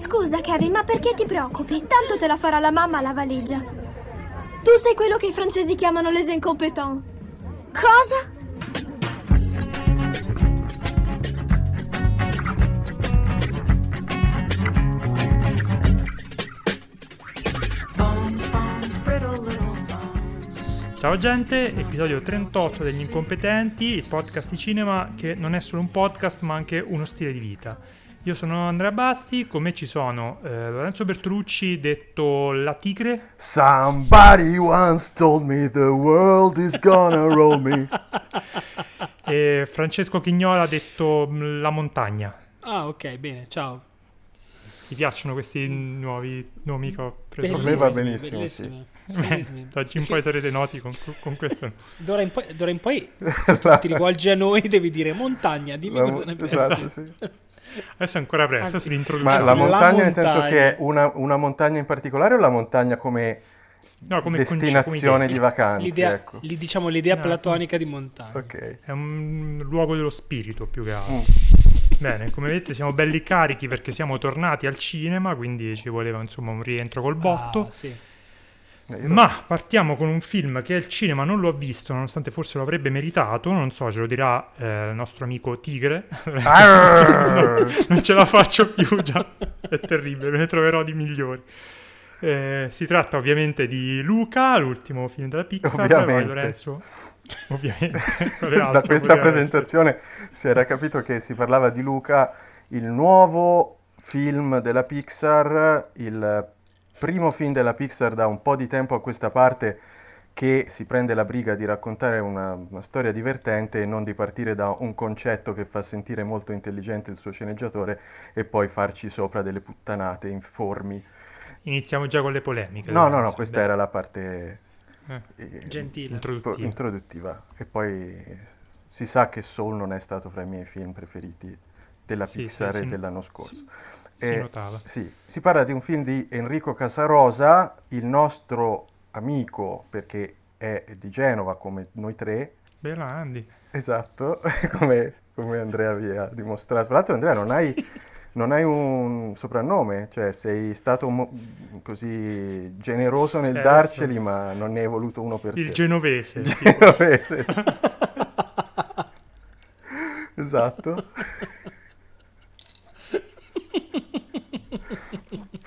Scusa, Kevin, ma perché ti preoccupi? Tanto te la farà la mamma la valigia. Tu sei quello che i francesi chiamano les incompetents. Cosa? Ciao gente, episodio 38 degli incompetenti, il podcast di cinema che non è solo un podcast ma anche uno stile di vita. Io sono Andrea Basti, con me ci sono eh, Lorenzo Bertolucci, detto La Tigre. Somebody once told me the world is gonna roll me. e Francesco Chignola, detto La Montagna. Ah, ok, bene, ciao. Mi piacciono questi nuovi nomi che ho preso? Per me va benissimo, sì. Da oggi in poi sarete noti con, con questo. D'ora in poi, d'ora in poi se tu ti rivolgi a noi devi dire montagna, dimmi La, cosa ne pensi. esatto, sì. Adesso è ancora presto, Anzi, si l'introduce. Ma la La montagna nel senso che è una, una montagna in particolare o la montagna come, No, come destinazione come di vacanze? L'idea, ecco. li- diciamo l'idea No, platonica di montagna. Ok. È un luogo dello spirito più che altro. Mm. Bene, come vedete siamo belli carichi perché siamo tornati al cinema, quindi ci voleva insomma un rientro col botto. Ah, sì. Eh, Ma partiamo con un film che al cinema non lo ha visto, nonostante forse lo avrebbe meritato, non so, ce lo dirà eh, il nostro amico Tigre. Non ce la faccio più già, è terribile, me ne troverò di migliori. Eh, si tratta ovviamente di Luca, l'ultimo film della Pixar. Ovviamente. Lorenzo. Ovviamente. Da questa presentazione si era capito che si parlava di Luca, il nuovo film della Pixar, il primo film della Pixar da un po' di tempo a questa parte che si prende la briga di raccontare una, una storia divertente e non di partire da un concetto che fa sentire molto intelligente il suo sceneggiatore e poi farci sopra delle puttanate informi. Iniziamo già con le polemiche. No, no, no, questa Beh, era la parte eh, eh, Gentile. introduttiva. introduttiva. E poi si sa che Soul non è stato fra i miei film preferiti della Sì, Pixar sì, e sì. dell'anno scorso. Si, Eh, notava. Sì, si parla di un film di Enrico Casarosa, il nostro amico, perché è di Genova come noi tre, Bella Andy. esatto, come, come Andrea vi ha dimostrato. Tra l'altro Andrea non hai, non hai un soprannome, cioè sei stato mo- così generoso nel Eh, darceli, adesso- ma non ne hai voluto uno per Il te. genovese. Il genovese. Esatto.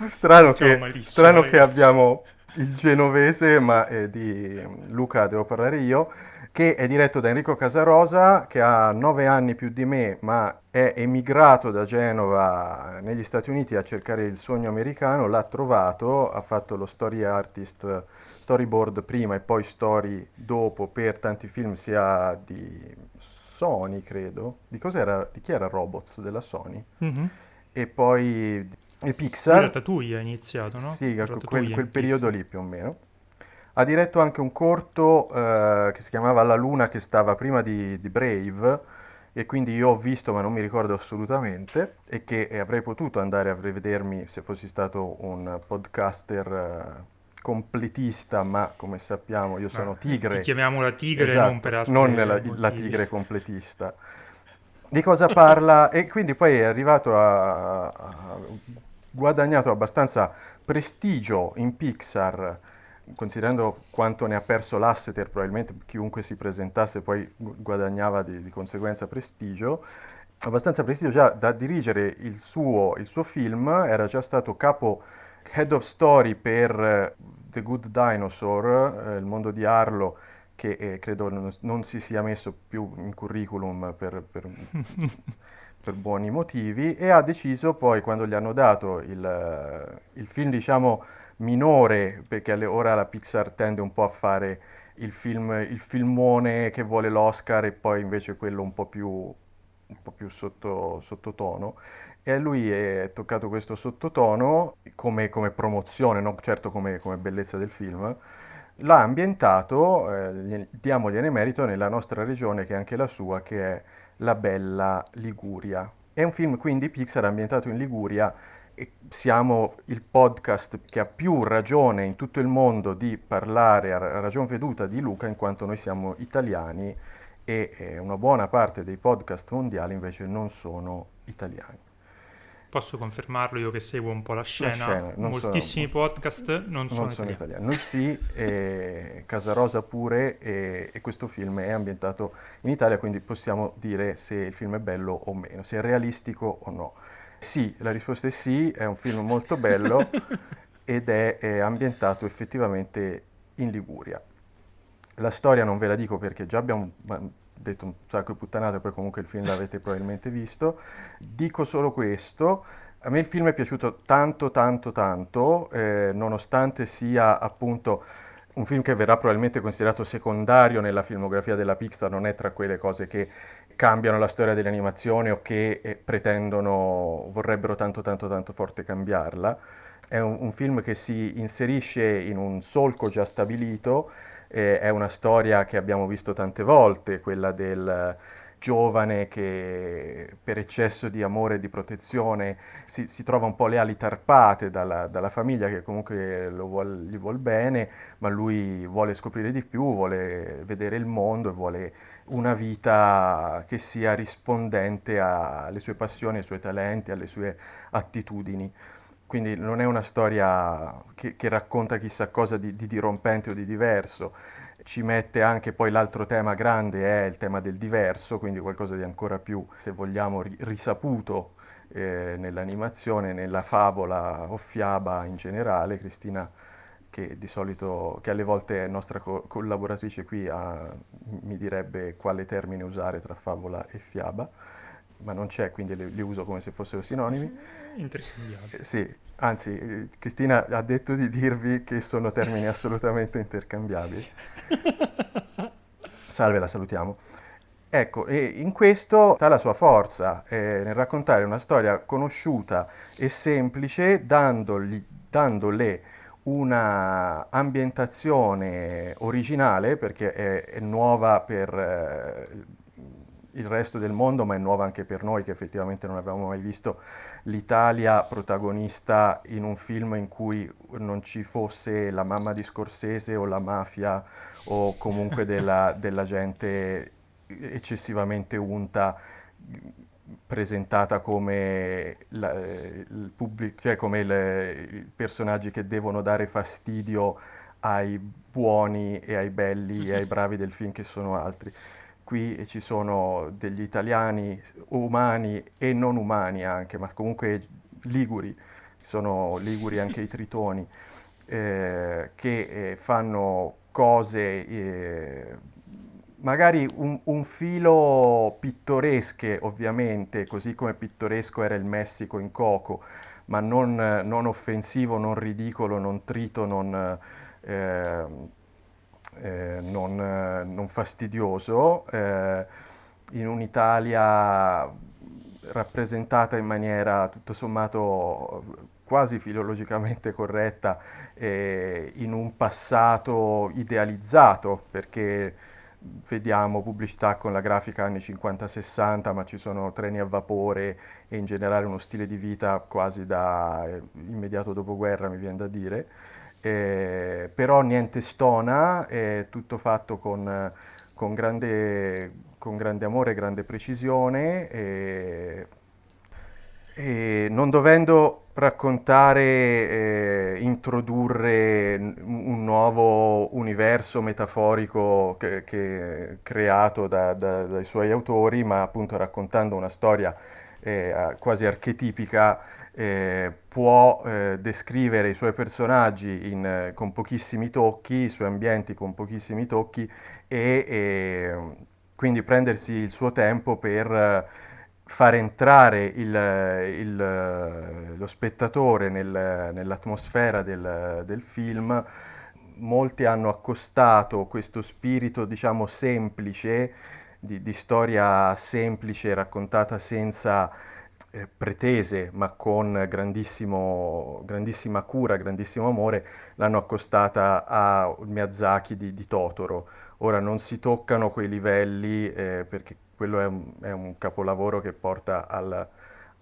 Strano che, strano che abbiamo il genovese, ma eh, di Luca devo parlare io, che è diretto da Enrico Casarosa, che ha nove anni più di me, ma è emigrato da Genova negli Stati Uniti a cercare il sogno americano, l'ha trovato, ha fatto lo story artist, storyboard prima e poi story dopo per tanti film sia di Sony, credo. Di cos'era? Di chi era Robots della Sony? Mhm. E poi e Pixar. Ratatouille ha iniziato, no? Sì, ecco, quel, quel periodo Pixar. lì più o meno. Ha diretto anche un corto eh, che si chiamava La Luna che stava prima di, di Brave e quindi io ho visto ma non mi ricordo assolutamente e che eh, avrei potuto andare a rivedermi se fossi stato un podcaster eh, completista, ma come sappiamo io sono Ma tigre. Ti chiamiamo la tigre Esatto, non per altri non la, la tigre completista. Di cosa parla? E quindi poi è arrivato a, a guadagnato abbastanza prestigio in Pixar, considerando quanto ne ha perso Lasseter, probabilmente chiunque si presentasse poi gu- guadagnava di, di conseguenza prestigio. Abbastanza prestigio già da dirigere il suo, il suo film, era già stato capo head of story per eh, The Good Dinosaur, eh, il mondo di Arlo, che eh, credo non, non si sia messo più in curriculum per, per- per buoni motivi, e ha deciso poi, quando gli hanno dato il, il film, diciamo, minore, perché ora la Pixar tende un po' a fare il film, il filmone che vuole l'Oscar e poi invece quello un po' più, un po' più sotto, sottotono. E a lui è toccato questo sottotono come, come promozione, non certo come, come bellezza del film. L'ha ambientato, eh, gli- diamogliene merito, nella nostra regione, che è anche la sua, che è la bella Liguria. È un film quindi Pixar ambientato in Liguria e siamo il podcast che ha più ragione in tutto il mondo di parlare a ragion veduta di Luca in quanto noi siamo italiani e eh, una buona parte dei podcast mondiali invece non sono italiani. Posso confermarlo io che seguo un po' la scena, scena, non moltissimi sono- podcast non, sono, non sono italiani. italiani. Noi sì, e Casarosa pure, e, e questo film è ambientato in Italia, quindi possiamo dire se il film è bello o meno, se è realistico o no. Sì, la risposta è sì, è un film molto bello ed è, è ambientato effettivamente in Liguria. La storia non ve la dico perché già abbiamo detto un sacco di puttanate, poi comunque il film l'avete probabilmente visto. Dico solo questo, a me il film è piaciuto tanto, tanto, tanto, eh, nonostante sia appunto un film che verrà probabilmente considerato secondario nella filmografia della Pixar, non è tra quelle cose che cambiano la storia dell'animazione o che eh, pretendono, vorrebbero tanto, tanto, tanto forte cambiarla. È un, un film che si inserisce in un solco già stabilito, eh, è una storia che abbiamo visto tante volte, quella del giovane che per eccesso di amore e di protezione si, si trova un po' le ali tarpate dalla, dalla famiglia che comunque vuol- gli vuol bene, ma lui vuole scoprire di più, vuole vedere il mondo e vuole una vita che sia rispondente alle sue passioni, ai suoi talenti, alle sue attitudini. Quindi non è una storia che, che racconta chissà cosa di, di dirompente o di diverso, ci mette anche poi l'altro tema grande è il tema del diverso, quindi qualcosa di ancora più, se vogliamo, ri- risaputo eh, nell'animazione, nella favola o fiaba in generale. Cristina, che di solito, che alle volte è nostra co- collaboratrice qui, ha- mi direbbe quale termine usare tra favola e fiaba, ma non c'è, quindi li, li uso come se fossero sinonimi. Intercambiabili. Eh, Sì, anzi, eh, Cristina ha detto di dirvi che sono termini assolutamente intercambiabili. Salve, la salutiamo. Ecco, e in questo sta la sua forza, eh, nel raccontare una storia conosciuta e semplice, dandogli, dandole una ambientazione originale, perché è, è nuova per eh, il resto del mondo, ma è nuova anche per noi che effettivamente non avevamo mai visto l'Italia protagonista in un film in cui non ci fosse la mamma di Scorsese o la mafia o comunque della, della gente eccessivamente unta presentata come, la, il pubblic- cioè come i personaggi che devono dare fastidio ai buoni e ai belli e ai bravi del film che sono altri. Qui ci sono degli italiani umani e non umani anche, ma comunque liguri, sono liguri anche i tritoni, eh, che eh, fanno cose eh, magari un, un filo pittoresche, ovviamente, così come pittoresco era il Messico in Coco, ma non, non offensivo, non ridicolo, non trito, non, eh, eh, non, eh, non fastidioso, eh, in un'Italia rappresentata in maniera tutto sommato quasi filologicamente corretta, eh, in un passato idealizzato, perché vediamo pubblicità con la grafica anni 50-60, ma ci sono treni a vapore e in generale uno stile di vita quasi da eh, immediato dopoguerra, mi viene da dire. Eh, però niente stona, è tutto fatto con, con grande, con grande amore, grande precisione. E, e non dovendo raccontare, eh, introdurre un nuovo universo metaforico che, che- creato da- da- dai suoi autori, ma appunto raccontando una storia eh, quasi archetipica, eh, può eh, descrivere i suoi personaggi in, eh, con pochissimi tocchi, i suoi ambienti con pochissimi tocchi e, e quindi prendersi il suo tempo per eh, far entrare il- il- lo spettatore nel- nell'atmosfera del, del film. Molti hanno accostato questo spirito, diciamo, semplice, di, di storia semplice, raccontata senza eh, pretese, ma con grandissima cura, grandissimo amore, l'hanno accostata a Miyazaki di, di Totoro. Ora non si toccano quei livelli eh, perché quello è un, è un capolavoro che porta al,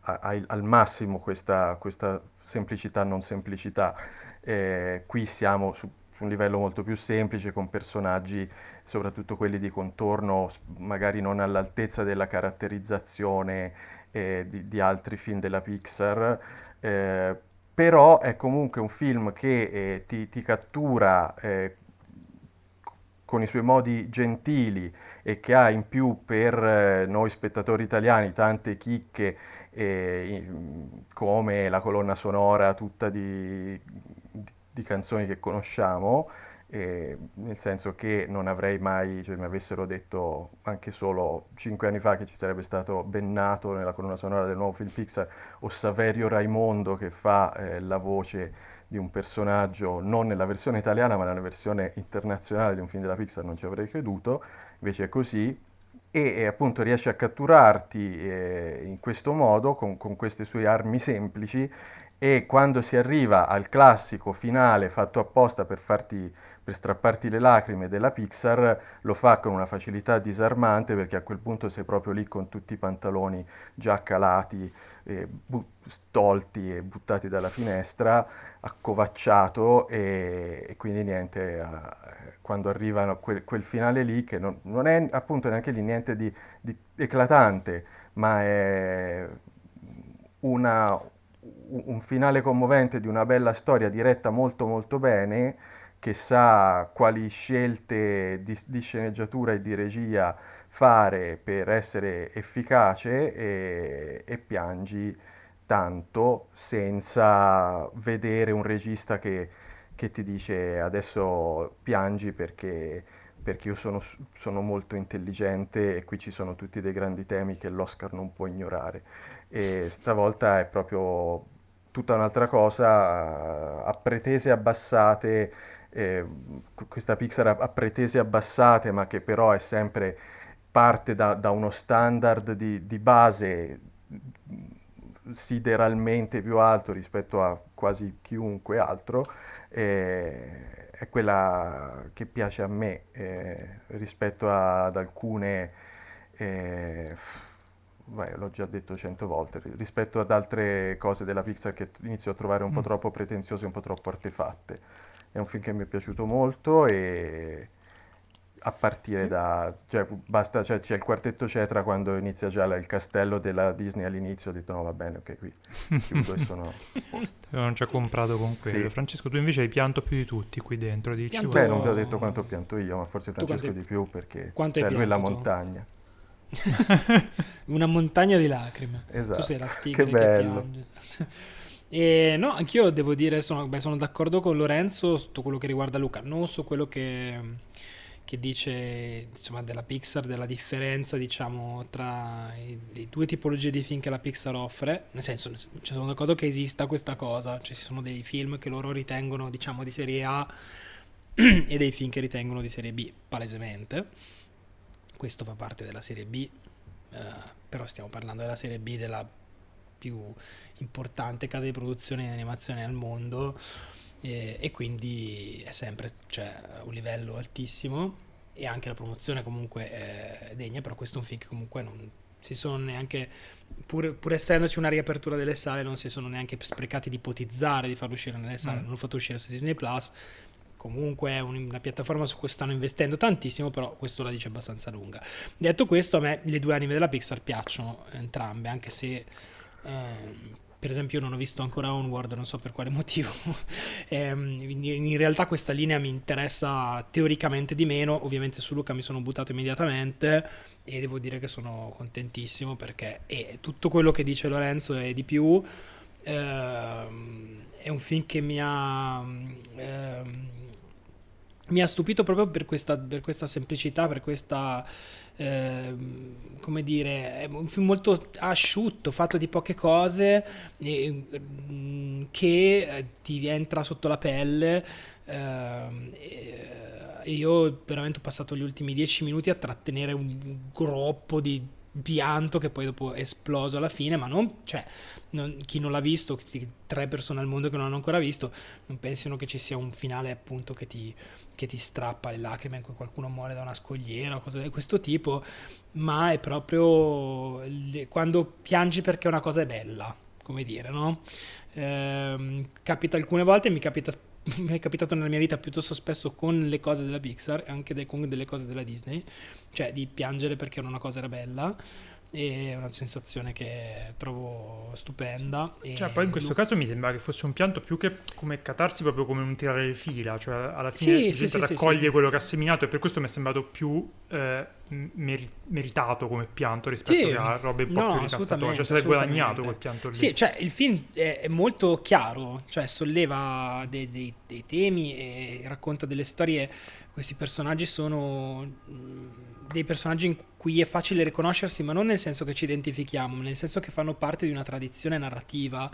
a- ai- al massimo questa, questa semplicità, non semplicità. Eh, qui siamo su, su un livello molto più semplice con personaggi, soprattutto quelli di contorno, magari non all'altezza della caratterizzazione eh, di, di, altri film della Pixar, eh, però è comunque un film che eh, ti, ti, cattura eh, con i suoi modi gentili e che ha in più per eh, noi spettatori italiani tante chicche come la colonna sonora tutta di, di canzoni che conosciamo eh, nel senso che non avrei mai, cioè mi avessero detto anche solo cinque anni fa che ci sarebbe stato Bennato nella colonna sonora del nuovo film Pixar o Saverio Raimondo che fa eh, la voce di un personaggio non nella versione italiana ma nella versione internazionale di un film della Pixar non ci avrei creduto, invece è così. E, e appunto riesce a catturarti eh, in questo modo con, con queste sue armi semplici. E quando si arriva al classico finale fatto apposta per farti per strapparti le lacrime della Pixar lo fa con una facilità disarmante perché a quel punto sei proprio lì con tutti i pantaloni già calati, eh, bu- stolti e buttati dalla finestra, accovacciato e, e quindi niente, eh, quando arrivano quel, quel, finale lì che non, non, è appunto neanche lì niente di, di eclatante, ma è una, un finale commovente di una bella storia diretta molto molto bene che sa quali scelte di, di sceneggiatura e di regia fare per essere efficace e, e, piangi tanto senza vedere un regista che, che ti dice adesso piangi perché, perché io sono, sono, molto intelligente e qui ci sono tutti dei grandi temi che l'Oscar non può ignorare. E stavolta è proprio tutta un'altra cosa, a pretese abbassate eh, questa Pixar ha, pretese abbassate, ma che però è sempre parte da, da uno standard di, di, base sideralmente più alto rispetto a quasi chiunque altro, eh, è quella che piace a me eh, rispetto ad alcune, eh, beh, l'ho già detto cento volte, rispetto ad altre cose della Pixar che inizio a trovare un po' mm. troppo pretenziose, un po' troppo artefatte. È un film che mi è piaciuto molto e a partire da... Cioè, basta, cioè, c'è il quartetto Cetra quando inizia già il castello della Disney all'inizio, ho detto no va bene, ok, qui chiudo e sono... non ci ha comprato con quello. Sì. Francesco, tu invece hai pianto più di tutti qui dentro, dici? Pianto... Beh, non vi ho detto quanto ho pianto io, ma forse Francesco quanto... di più perché quanto cioè, lui è la montagna. Una montagna di lacrime. Esatto. Tu sei la tigre che, che piange. E no, anch'io devo dire, sono, beh, sono d'accordo con Lorenzo su quello che riguarda Luca, non su quello che, che dice insomma, della Pixar, della differenza diciamo, tra le due tipologie di film che la Pixar offre, nel senso, cioè, sono d'accordo che esista questa cosa, cioè ci sono dei film che loro ritengono diciamo, di serie A e dei film che ritengono di serie B, palesemente. Questo fa parte della serie B, eh, però stiamo parlando della serie B della più importante casa di produzione di animazione al mondo e, e quindi è sempre cioè, un livello altissimo e anche la promozione comunque è degna, però questo è un film che comunque non si sono neanche, pur, pur essendoci una riapertura delle sale, non si sono neanche sprecati di ipotizzare di farlo uscire nelle sale, mm. non l'ho fatto uscire su Disney Plus, comunque è una piattaforma su cui stanno investendo tantissimo, però questo la dice abbastanza lunga. Detto questo, a me le due anime della Pixar piacciono entrambe, anche se... Ehm, per esempio io non ho visto ancora Onward, non so per quale motivo. ehm, in realtà questa linea mi interessa teoricamente di meno, ovviamente su Luca mi sono buttato immediatamente e devo dire che sono contentissimo perché è tutto quello che dice Lorenzo e di più. Ehm, è un film che mi ha... Ehm, mi ha stupito proprio per questa, per questa semplicità, per questa eh, come dire, è un film molto asciutto, fatto di poche cose eh, che eh, ti entra sotto la pelle. Ehm, e io veramente ho passato gli ultimi dieci minuti a trattenere un groppo di pianto che poi dopo è esploso alla fine, ma non, cioè, non, chi non l'ha visto, tre persone al mondo che non hanno ancora visto, non pensino che ci sia un finale appunto che ti, che ti strappa le lacrime in cui qualcuno muore da una scogliera o cose di questo tipo, ma è proprio quando piangi perché una cosa è bella, come dire, no? Eh, capita alcune volte, mi, capita, mi è capitato nella mia vita piuttosto spesso con le cose della Pixar e anche de, con delle cose della Disney, cioè di piangere perché una cosa era bella. E è una sensazione che trovo stupenda. E cioè, poi in questo caso mi sembra che fosse un pianto più che come catarsi, proprio come un tirare le fila, cioè alla fine Sì, si sì, sì, raccoglie quello che ha seminato e per questo mi è sembrato più eh, meri- meritato come pianto rispetto a robe un po' no, più ricattatorie, cioè l'è guadagnato quel pianto lì. Sì, cioè il film è, molto chiaro, cioè solleva dei, dei- dei temi e racconta delle storie. Questi personaggi sono mh, dei personaggi in cui è facile riconoscersi, ma non nel senso che ci identifichiamo, nel senso che fanno parte di una tradizione narrativa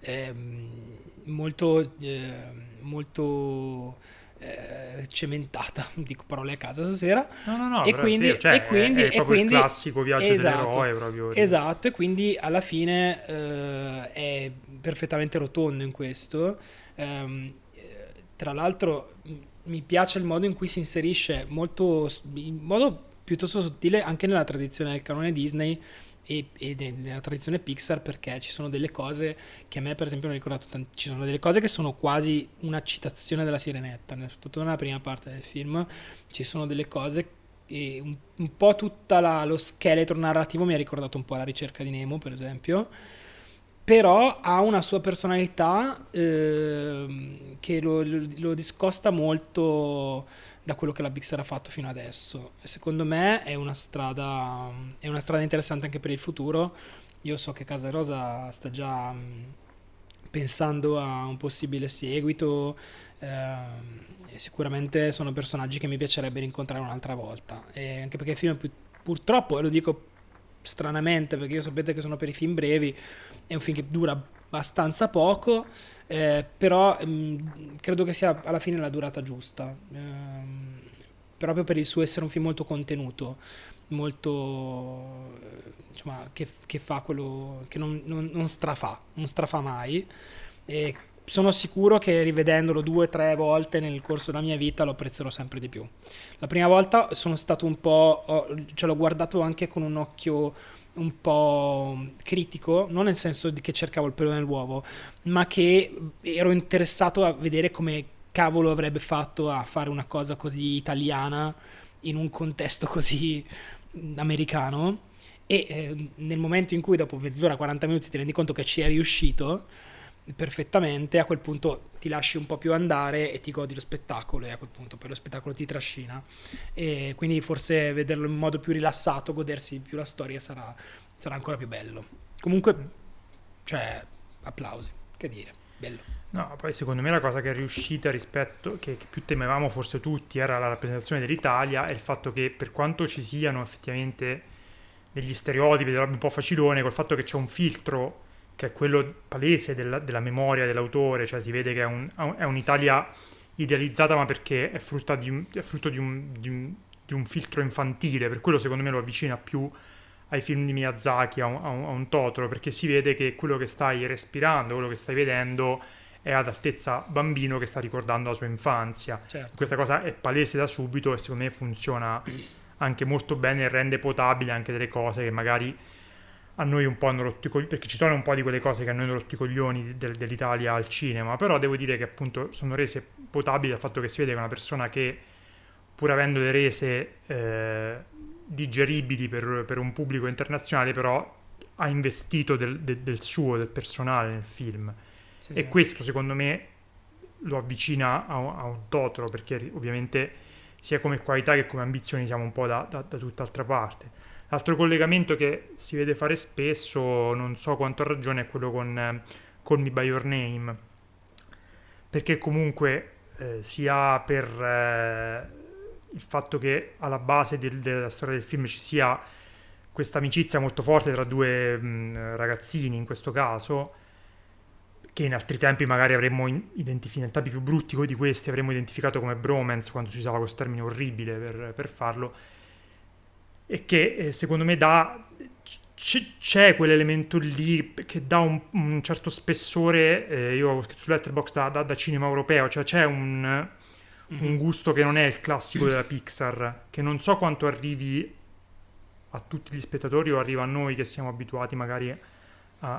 ehm, molto, eh, molto eh, cementata, dico parole a casa stasera, No, no, no, e quindi, cioè, e quindi, è, è e proprio quindi- il classico viaggio esatto, dell'eroe proprio. Esatto, e quindi alla fine eh, è perfettamente rotondo in questo. Ehm, eh, tra l'altro mi piace il modo in cui si inserisce molto, in modo piuttosto sottile anche nella tradizione del canone Disney e, e nella tradizione Pixar perché ci sono delle cose che a me per esempio hanno ricordato tant- ci sono delle cose che sono quasi una citazione della Sirenetta, soprattutto nella prima parte del film ci sono delle cose e un, un po' tutto lo scheletro narrativo mi ha ricordato un po' la ricerca di Nemo, per esempio. Però ha una sua personalità ehm, che lo, lo- lo discosta molto da quello che la Pixar ha fatto fino adesso. Secondo me è una strada, è una strada interessante anche per il futuro. Io so che Casa Rosa sta già mh, pensando a un possibile seguito. ehm, e sicuramente sono personaggi che mi piacerebbe rincontrare un'altra volta. E anche perché il film, pu- purtroppo, e lo dico stranamente perché io sapete che sono per i film brevi, è un film che dura abbastanza poco, eh, però mh, credo che sia alla fine la durata giusta. Ehm, proprio per il suo essere un film molto contenuto, molto insomma, che, che fa quello che non, non, non strafà, non strafà mai. E sono sicuro che rivedendolo due o tre volte nel corso della mia vita lo apprezzerò sempre di più. La prima volta sono stato un po', ho- ce l'ho guardato anche con un occhio un po' critico, non nel senso che cercavo il pelo nell'uovo, ma che ero interessato a vedere come cavolo avrebbe fatto a fare una cosa così italiana in un contesto così americano. E eh, nel momento in cui dopo mezz'ora, 40 minuti ti rendi conto che ci è riuscito perfettamente, a quel punto ti lasci un po' più andare e ti godi lo spettacolo e a quel punto poi lo spettacolo ti trascina e quindi forse vederlo in modo più rilassato, godersi più la storia sarà, sarà ancora più bello. Comunque, cioè, applausi, che dire, bello. No, poi secondo me la cosa che è riuscita rispetto, che, che più temevamo forse tutti, era la rappresentazione dell'Italia e il fatto che per quanto ci siano effettivamente degli stereotipi, robe un po' facilone, col fatto che c'è un filtro che è quello palese della, della memoria dell'autore, cioè si vede che è, un- è un'Italia idealizzata ma perché è, di un, è frutto di un, di un- di un filtro infantile, per quello secondo me lo avvicina più ai film di Miyazaki, a un, a un- a un Totoro, perché si vede che quello che stai respirando, quello che stai vedendo è ad altezza bambino che sta ricordando la sua infanzia. Certo. Questa cosa è palese da subito e secondo me funziona anche molto bene e rende potabile anche delle cose che magari a noi un po' hanno rotto i coglioni, perché ci sono un po' di quelle cose che a noi hanno rotto i coglioni del- dell'Italia al cinema, però devo dire che appunto sono rese potabili dal fatto che si vede che una persona che pur avendo le rese eh, digeribili per, per un pubblico internazionale, però ha investito del, del- del suo, del personale nel film. Sì, E sì. questo secondo me lo avvicina a, un- a un Totoro, perché ovviamente sia come qualità che come ambizioni siamo un po' da, da- da tutt'altra parte. L'altro collegamento che si vede fare spesso, non so quanto ha ragione, è quello con eh, Call Me By Your Name, perché comunque eh, sia per eh, il fatto che alla base del- della storia del film ci sia questa amicizia molto forte tra due mh, ragazzini in questo caso, che in altri tempi magari avremmo identificato, in tempi più brutti di questi, avremmo identificato come bromance quando si usava questo termine orribile per, per farlo, e che eh, secondo me dà, c- c'è quell'elemento lì che dà un, un certo spessore, eh, io ho scritto su Letterboxd da, da- da cinema europeo, cioè c'è un, Mhm. un gusto che non è il classico della Pixar, che non so quanto arrivi a tutti gli spettatori o arriva a noi che siamo abituati magari a,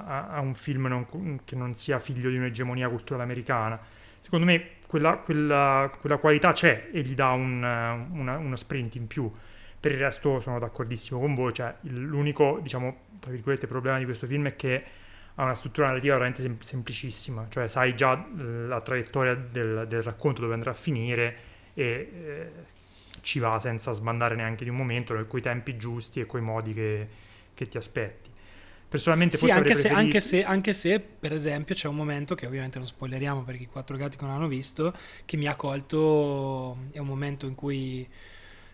a- a un film non- che non sia figlio di un'egemonia culturale americana. Secondo me quella, quella- quella qualità c'è e gli dà un, una- uno sprint in più. Per il resto sono d'accordissimo con voi, cioè l'unico, diciamo, tra virgolette, problema di questo film è che ha una struttura narrativa veramente sem- semplicissima, cioè sai già la traiettoria del, del, racconto dove andrà a finire e eh, ci va senza sbandare neanche di un momento, con i tempi giusti e coi modi che, che ti aspetti. Personalmente sì, anche se, anche, se, anche se, per esempio, c'è un momento che ovviamente non spoileriamo perché i quattro gatti che non hanno visto, che mi ha colto, è un momento in cui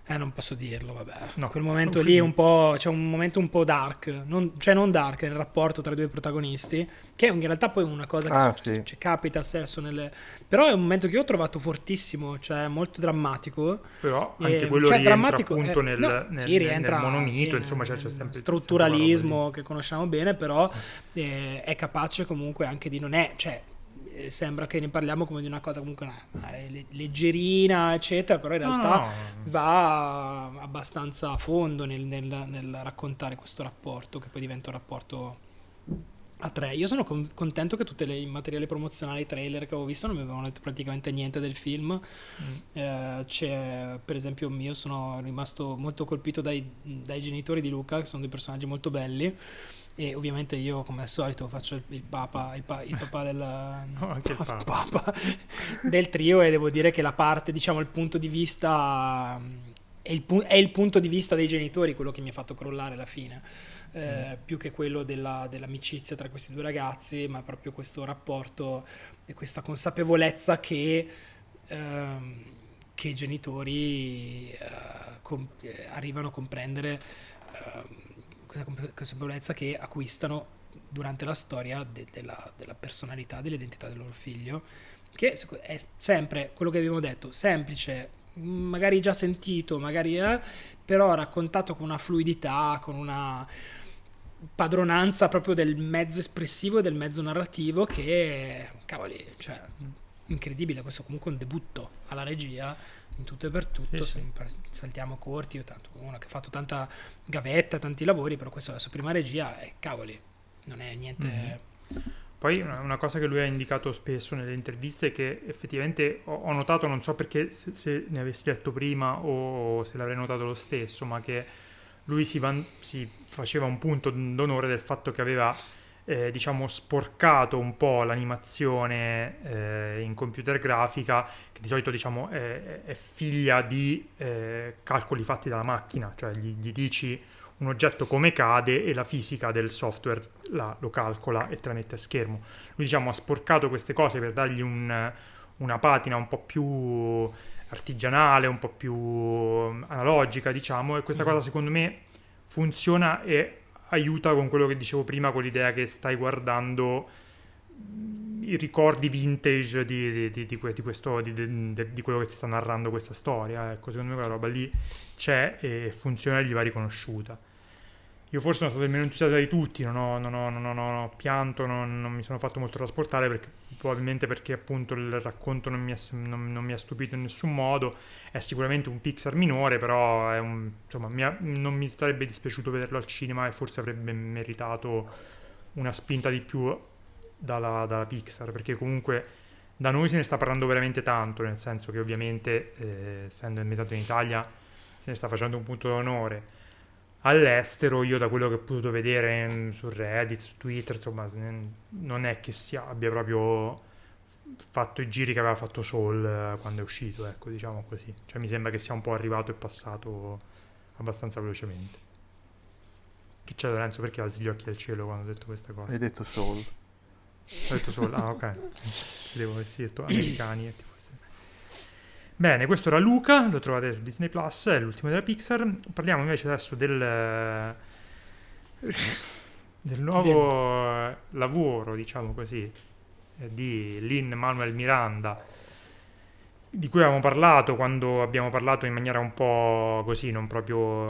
eh, non posso dirlo, vabbè. No, Quel momento lì è un po'. C'è un momento un po' dark. Non, cioè, non dark nel rapporto tra i due protagonisti. Che in realtà poi è una cosa che ah, su, sì. cioè, capita stesso nelle. Però è un momento che io ho trovato fortissimo, cioè molto drammatico. Però anche e, quello cioè, rientra drammatico, appunto eh, nel, no, nel, sì, rientra, nel monomito, sì, insomma, c'è, c'è sempre. Strutturalismo che conosciamo bene, però sì. eh, è capace comunque anche di non è. Cioè, sembra che ne parliamo come di una cosa comunque una, una leggerina, eccetera, però in realtà no, va abbastanza a fondo nel, nel, nel, raccontare questo rapporto che poi diventa un rapporto a tre. Io sono con, contento che tutte le materiali promozionali, trailer che avevo visto non mi avevano detto praticamente niente del film. Mm. Eh, c'è, per esempio, io sono rimasto molto colpito dai, dai genitori di Luca, che sono dei personaggi molto belli e ovviamente io come al solito faccio il, il papa il, pa, il papà del, no, il papa. papa del trio e devo dire che la parte diciamo il punto di vista è il, è il, punto di vista dei genitori quello che mi ha fatto crollare alla fine eh, mm. più che quello della, dell'amicizia tra questi due ragazzi ma proprio questo rapporto e questa consapevolezza che ehm, che i genitori eh, com- eh, arrivano a comprendere ehm, questa consapevolezza che acquistano durante la storia de- della, della, personalità, dell'identità del loro figlio, che è sempre quello che abbiamo detto, semplice, magari già sentito, magari eh, però raccontato con una fluidità, con una padronanza proprio del mezzo espressivo e del mezzo narrativo che, cavoli, cioè, incredibile, questo comunque è un debutto alla regia in tutto e per tutto, sì, sì. saltiamo corti, io tanto uno che ha fatto tanta gavetta, tanti lavori, però questa è la sua prima regia e cavoli, non è niente... Mm-hmm. Poi una cosa che lui ha indicato spesso nelle interviste che effettivamente ho, ho notato, non so perché se, se, ne avessi letto prima o se l'avrei notato lo stesso, ma che lui si, van, si faceva un punto d'onore del fatto che aveva eh, diciamo sporcato un po' l'animazione eh, in computer grafica che di solito diciamo è, è figlia di eh, calcoli fatti dalla macchina cioè gli, gli, dici un oggetto come cade e la fisica del software la, lo calcola e te la mette a schermo lui diciamo ha sporcato queste cose per dargli un, una patina un po' più artigianale un po' più analogica diciamo e questa mm. cosa secondo me funziona e aiuta con quello che dicevo prima, con l'idea che stai guardando i ricordi vintage di, di, di, di questo, quello che ti sta narrando questa storia. Ecco, secondo me quella roba lì c'è e funziona e gli va riconosciuta. Io forse sono stato il meno entusiasta di tutti, non ho, non ho, non ho, non ho pianto, non, mi sono fatto molto trasportare, perché, probabilmente perché appunto il racconto non mi, è, mi, ha stupito in nessun modo. È sicuramente un Pixar minore, però un, insomma, mi ha, non mi sarebbe dispiaciuto vederlo al cinema e forse avrebbe meritato una spinta di più dalla, dalla Pixar, perché comunque da noi se ne sta parlando veramente tanto, nel senso che ovviamente, eh, essendo ambientato in Italia, se ne sta facendo un punto d'onore all'estero io da quello che ho potuto vedere su Reddit, su Twitter, insomma, non è che si abbia proprio fatto i giri che aveva fatto Soul eh, quando è uscito, ecco, diciamo così. Cioè mi sembra che sia un po' arrivato e passato abbastanza velocemente. Chi c'è Lorenzo? Perché alzi gli occhi al cielo quando ho detto questa cosa? Hai detto Soul. Ho detto Soul, ah ok. Devo aver detto americani e tipo Bene, questo era Luca, lo trovate su Disney Plus, è l'ultimo della Pixar. Parliamo invece adesso del, del nuovo lavoro, diciamo così, eh, di Lin Manuel Miranda, di cui avevamo parlato quando abbiamo parlato in maniera un po' così, non proprio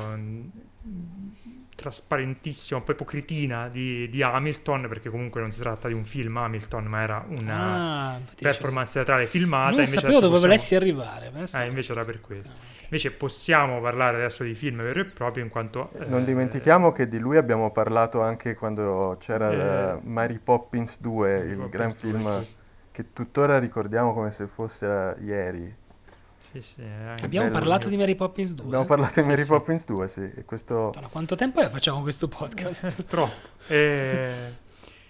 trasparentissima, un po' ipocritina di, di, Hamilton, perché comunque non si tratta di un film Hamilton, ma era una ah, performance teatrale filmata. Non sapevo dove possiamo... volessi arrivare. Eh, invece era per questo. Ah, okay. Invece possiamo parlare adesso di film vero e proprio, in quanto... Eh, non dimentichiamo che di lui abbiamo parlato anche quando c'era eh, Mary Poppins 2, Mary il Poppins gran 2, film sì. Che tuttora ricordiamo come se fosse ieri. Sì, sì, è Abbiamo bello. parlato di Mary Poppins 2. Abbiamo parlato di Sì, Mary sì. Poppins 2, sì. E questo... Madonna, quanto tempo è che facciamo questo podcast? troppo. E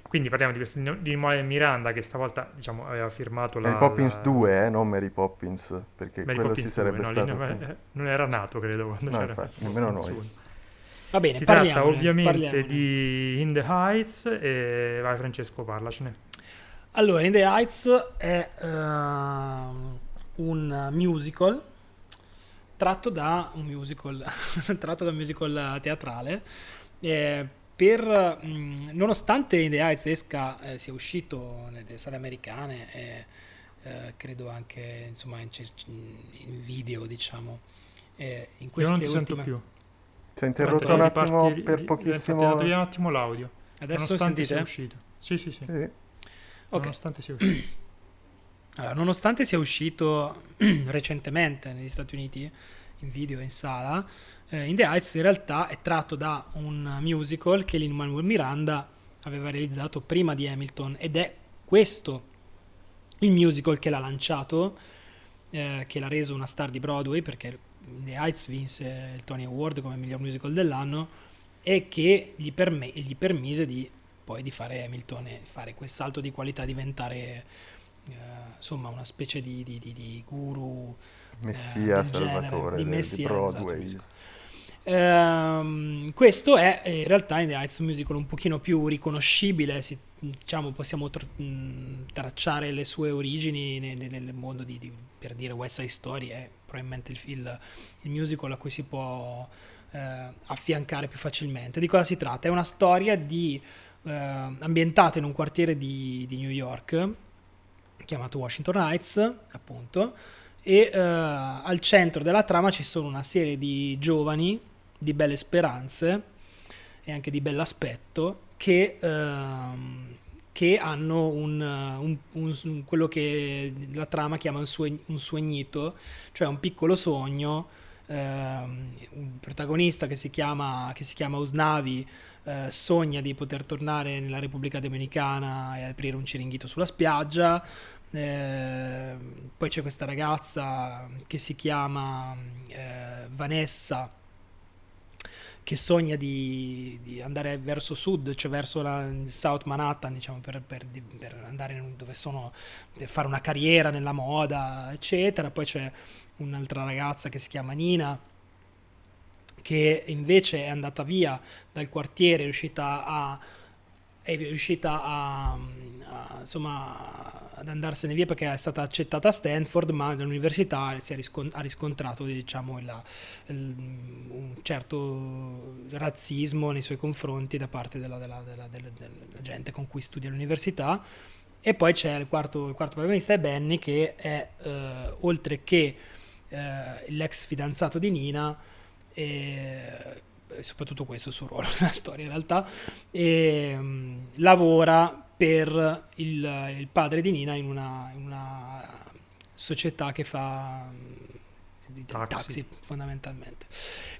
quindi parliamo di questo di Moe Miranda che stavolta diciamo aveva firmato la Mary Poppins la- 2, eh, non Mary Poppins, perché Mary quello Poppins si sarebbe 2, no, lì stato... non, eh, non era nato credo quando No, c'era infatti, nemmeno noi. 1. Va bene, si tratta ovviamente parliamone. di In the Heights e vai Francesco parlacene Allora, In the Heights è ehm, un musical tratto da un musical, tratto da un musical teatrale. eh, per, mh, nonostante In the Heights esca, eh, sia uscito nelle sale americane e eh, credo anche insomma in, in video, diciamo, eh, in io queste non ti sento ultime... più Si è interrotto un riparti- attimo ri- per pochissimo... infatti, un attimo l'audio Adesso nonostante sia sentite? uscito sì sì sì Sì. Ok. nonostante sia uscito Allora, nonostante sia uscito recentemente negli Stati Uniti in video e in sala, eh, In the Heights in realtà è tratto da un musical che Lin-Manuel Miranda aveva realizzato prima di Hamilton ed è questo il musical che l'ha lanciato, eh, che l'ha reso una star di Broadway perché In the Heights vinse il Tony Award come miglior musical dell'anno e che gli, perme- gli permise di poi di fare Hamilton e fare quel salto di qualità, diventare eh, insomma una specie di, di- di- di guru Messia del genere, Salvatore di Messia, esatto, Broadway. musical. Ehm, questo è eh, in realtà in The Heights un musical un pochino più riconoscibile, si- diciamo possiamo tr- mh, tracciare le sue origini nel, nel- mondo di, di- per dire West Side Story, è probabilmente il, il- il musical a cui si può eh, affiancare più facilmente. Di cosa si tratta? È una storia di, eh, ambientata in un quartiere di, di New York chiamato Washington Heights, appunto, e eh, al centro della trama ci sono una serie di giovani di belle speranze e anche di bell'aspetto che, ehm, che hanno un, un- un- un- quello che la trama chiama un, sue- un suegnito, cioè un piccolo sogno, ehm, un protagonista che si chiama, che si chiama Usnavi eh, sogna di poter tornare nella Repubblica Dominicana e aprire un ciringhito sulla spiaggia. Eh, poi c'è questa ragazza che si chiama eh, Vanessa che sogna di, di andare verso sud, cioè verso la South Manhattan, diciamo, per, per- per andare dove sono, per fare una carriera nella moda, eccetera. Poi c'è un'altra ragazza che si chiama Nina, che invece è andata via dal quartiere, è riuscita a, è riuscita a, a, insomma, ad andarsene via perché è stata accettata a Stanford, ma all'università si è riscon- ha riscontrato diciamo, il- il- un certo razzismo nei suoi confronti da parte della, della- della- della- della gente con cui studia all'università. E poi c'è il quarto, il quarto protagonista, è Benny, che è eh, oltre che eh, l'ex fidanzato di Nina, e e soprattutto questo suo ruolo nella storia in realtà, e, mm, lavora per il, il padre di Nina in una, in una società che fa mm, di- Taxi. taxi fondamentalmente.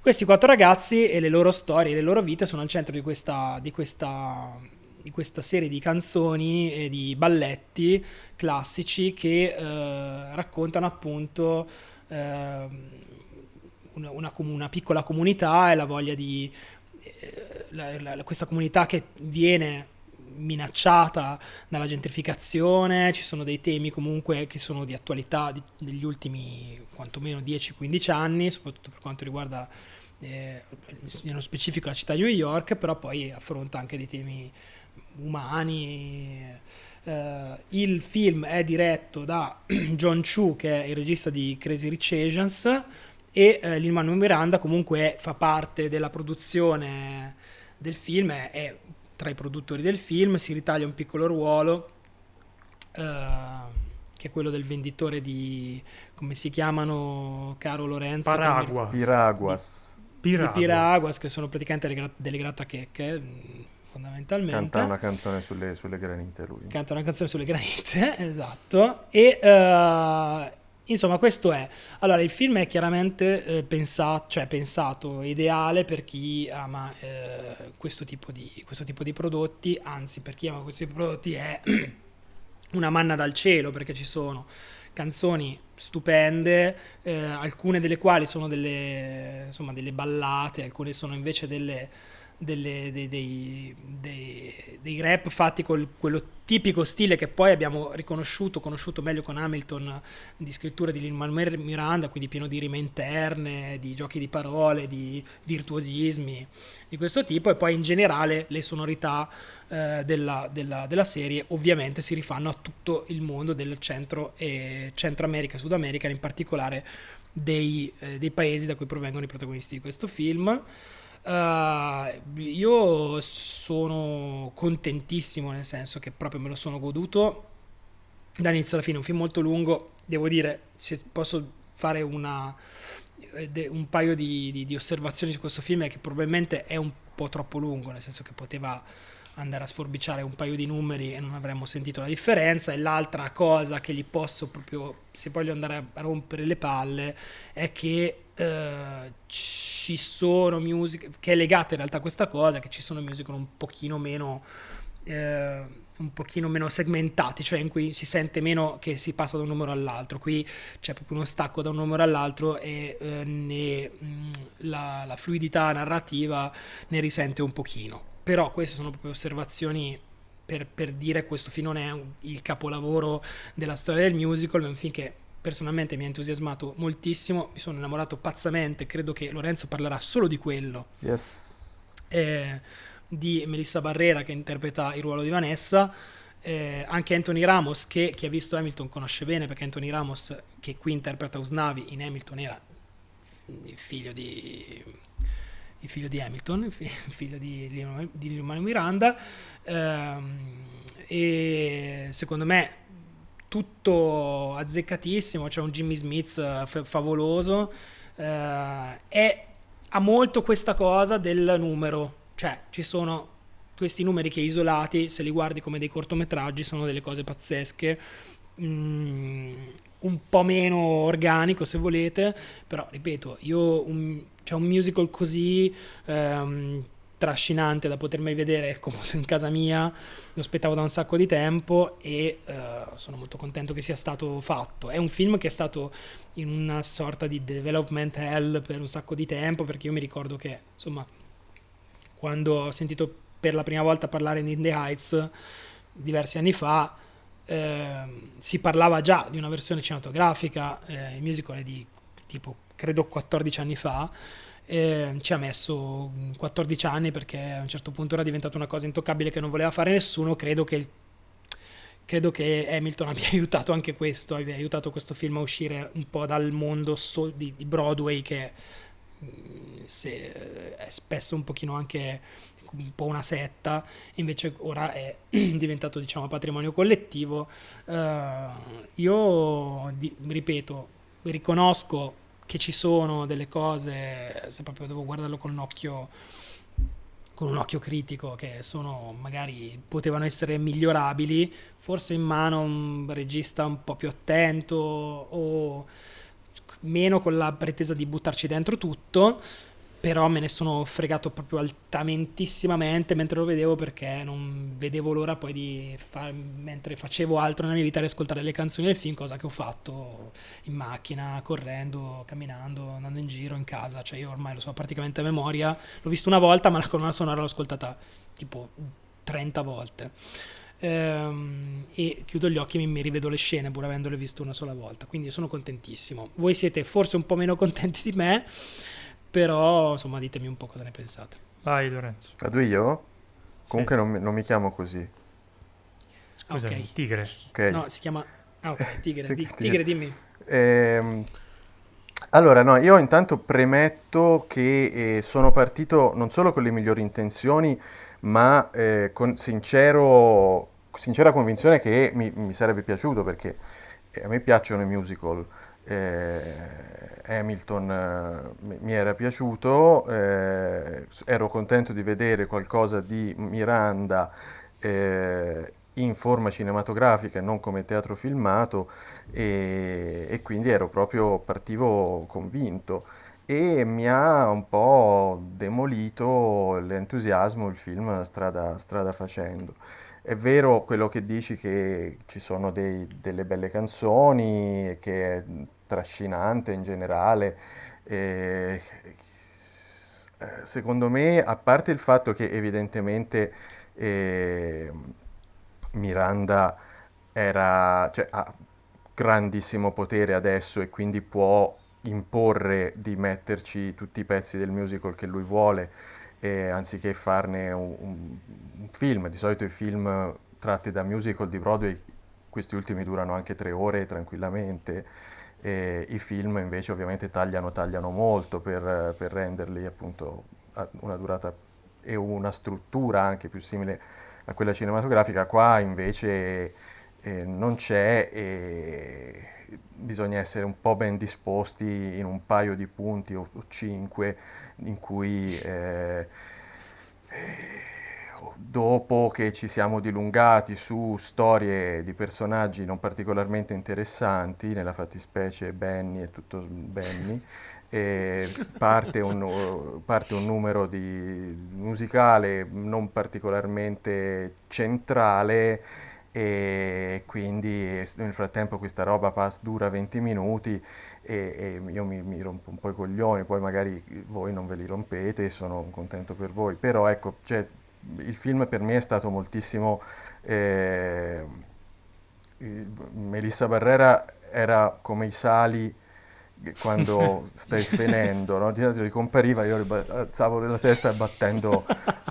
Questi quattro ragazzi e le loro storie, le loro vite sono al centro di questa, di questa, di questa serie di canzoni e di balletti classici che eh, raccontano appunto ehm, una, una una piccola comunità e la voglia di eh, la- la- questa comunità che viene minacciata dalla gentrificazione, ci sono dei temi comunque che sono di attualità di- degli ultimi quantomeno 10-15 anni, soprattutto per quanto riguarda eh, nello specifico la città di New York, però poi affronta anche dei temi umani. Eh, il film è diretto da John Chu, che è il regista di Crazy Rich Asians, e eh, Lin-Manuel Miranda comunque fa parte della produzione del film, è, è tra i produttori del film, si ritaglia un piccolo ruolo, eh, che è quello del venditore di, come si chiamano, caro Lorenzo? Paragua Piraguas. Di Piragua. Piraguas, che sono praticamente delle, gra- delle grattachecche, mh, fondamentalmente. Canta una canzone sulle, sulle granite lui. Canta una canzone sulle granite, esatto. E eh, insomma, questo è. Allora, il film è chiaramente eh, pensato, cioè pensato, ideale per chi ama eh, questo, tipo di, questo tipo di prodotti, anzi, per chi ama di prodotti è una manna dal cielo perché ci sono canzoni stupende, eh, alcune delle quali sono delle, insomma, delle ballate, alcune sono invece delle, delle, dei, dei, dei, dei, rap fatti con quello tipico stile che poi abbiamo riconosciuto, conosciuto meglio con Hamilton di scrittura di Lin-Manuel Miranda, quindi pieno di rime interne, di giochi di parole, di virtuosismi di questo tipo e poi in generale le sonorità eh, della, della, della, serie ovviamente si rifanno a tutto il mondo del centro e Centro America, Sud America, in particolare dei, eh, dei paesi da cui provengono i protagonisti di questo film. Uh, io sono contentissimo nel senso che proprio me lo sono goduto dall'inizio alla fine. Un film molto lungo, devo dire, se posso fare una, eh, un paio di, di, di osservazioni su questo film è che probabilmente è un po' troppo lungo, nel senso che poteva andare a sforbiciare un paio di numeri e non avremmo sentito la differenza. E l'altra cosa che gli posso proprio, se voglio andare a rompere le palle, è che eh, ci sono music, che è legata in realtà a questa cosa, che ci sono musical un pochino meno... Eh, un pochino meno segmentati, cioè in cui si sente meno che si passa da un numero all'altro. Qui c'è proprio uno stacco da un numero all'altro e eh, ne, mh, mm, la, la, fluidità narrativa ne risente un pochino. Però queste sono proprio osservazioni per, per dire questo film non è un, il capolavoro della storia del musical, è un film che personalmente mi ha entusiasmato moltissimo, mi sono innamorato pazzamente, credo che Lorenzo parlerà solo di quello. Yes. Eh, di Melissa Barrera che interpreta il ruolo di Vanessa. Eh, anche Anthony Ramos, che chi ha visto Hamilton conosce bene, perché Anthony Ramos, che qui interpreta Usnavi in Hamilton, era il figlio di, il figlio di Hamilton, il figlio di, di Lin Miranda. Eh, e secondo me tutto azzeccatissimo, c'è un Jimmy Smith eh, f- favoloso. Eh, e ha molto questa cosa del numero cioè, ci sono questi numeri che isolati, se li guardi come dei cortometraggi, sono delle cose pazzesche. Mm, un po' meno organico se volete, però ripeto, io un, cioè un musical così ehm, trascinante da potermi vedere comodo in casa mia, lo aspettavo da un sacco di tempo e eh, sono molto contento che sia stato fatto. È un film che è stato in una sorta di development hell per un sacco di tempo, perché io mi ricordo che, insomma, quando ho sentito per la prima volta parlare di In the Heights diversi anni fa, eh, si parlava già di una versione cinematografica, eh, il musical è di tipo, credo 14 anni fa, eh, ci ha messo 14 anni perché a un certo punto era diventata una cosa intoccabile che non voleva fare nessuno, credo che, credo che Hamilton abbia aiutato anche questo, abbia aiutato questo film a uscire un po' dal mondo so- di, di Broadway che se, è spesso un pochino anche un po' una setta, invece ora è diventato diciamo patrimonio collettivo. Uh, io di, ripeto, riconosco che ci sono delle cose, se proprio devo guardarlo con un occhio con un occhio critico che sono magari potevano essere migliorabili, forse in mano un regista un po' più attento o meno con la pretesa di buttarci dentro tutto, però me ne sono fregato proprio altamentissimamente mentre lo vedevo perché non vedevo l'ora poi di fare, mentre facevo altro nella mia vita, di ascoltare le canzoni del film, cosa che ho fatto in macchina, correndo, camminando, andando in giro, in casa, cioè io ormai lo so praticamente a memoria, l'ho visto una volta ma la colonna sonora l'ho ascoltata tipo 30 volte. Ehm, e chiudo gli occhi e mi, rivedo le scene pur avendole viste una sola volta, quindi sono contentissimo. Voi siete forse un po' meno contenti di me, però insomma ditemi un po' cosa ne pensate. Vai Lorenzo. Vado io? Comunque non, non, mi chiamo così. Scusa, okay. Tigre. Okay. No, si chiama... Ah ok, Tigre, di, tigre dimmi. Ehm... Allora, no, io intanto premetto che eh, sono partito non solo con le migliori intenzioni, ma eh, con sincero sincera convinzione che mi, mi sarebbe piaciuto perché eh, a me piacciono i musical. Eh, Hamilton eh, mi era piaciuto, eh, ero contento di vedere qualcosa di Miranda in forma cinematografica e non come teatro filmato e, e quindi ero proprio partivo convinto e mi ha un po' demolito l'entusiasmo il film strada, strada facendo. È vero quello che dici che ci sono dei- delle belle canzoni, che è trascinante in generale. e- secondo me, a parte il fatto che evidentemente eh, Miranda era, cioè, ha grandissimo potere adesso e quindi può imporre di metterci tutti i pezzi del musical che lui vuole, eh, anziché farne un, un- un film. Di solito i film tratti da musical di Broadway, questi ultimi durano anche tre ore tranquillamente. E I film invece ovviamente tagliano, tagliano molto per, per renderli appunto una durata e una struttura anche più simile a quella cinematografica. Qua invece eh, non c'è e bisogna essere un po' ben disposti in un paio di punti o, o cinque in cui eh, eh, dopo che ci siamo dilungati su storie di personaggi non particolarmente interessanti, nella fattispecie Benny e tutto Benny, parte un, parte un numero musicale non particolarmente centrale e quindi nel frattempo questa roba pass dura 20 minuti e, e io mi, mi rompo un po' i coglioni, poi magari voi non ve li rompete e sono contento per voi, però ecco, cioè, il film per me è stato moltissimo... eh, Melissa Barrera era come i sali quando stai svenendo, no? Solito ricompariva, io alzavo la testa battendo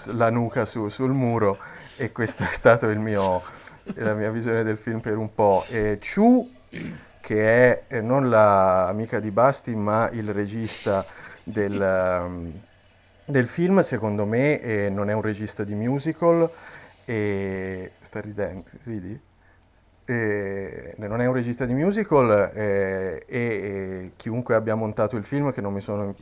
la nuca su- sul muro e questo è mio, la mia visione del film per un po'. E Chu, che è eh, non l'amica di Basti, ma il regista del, um, del film, secondo me eh, non è un regista di musical e sta ridendo, ridi? E non è un regista di musical eh, e, chiunque abbia montato il film, che non mi sono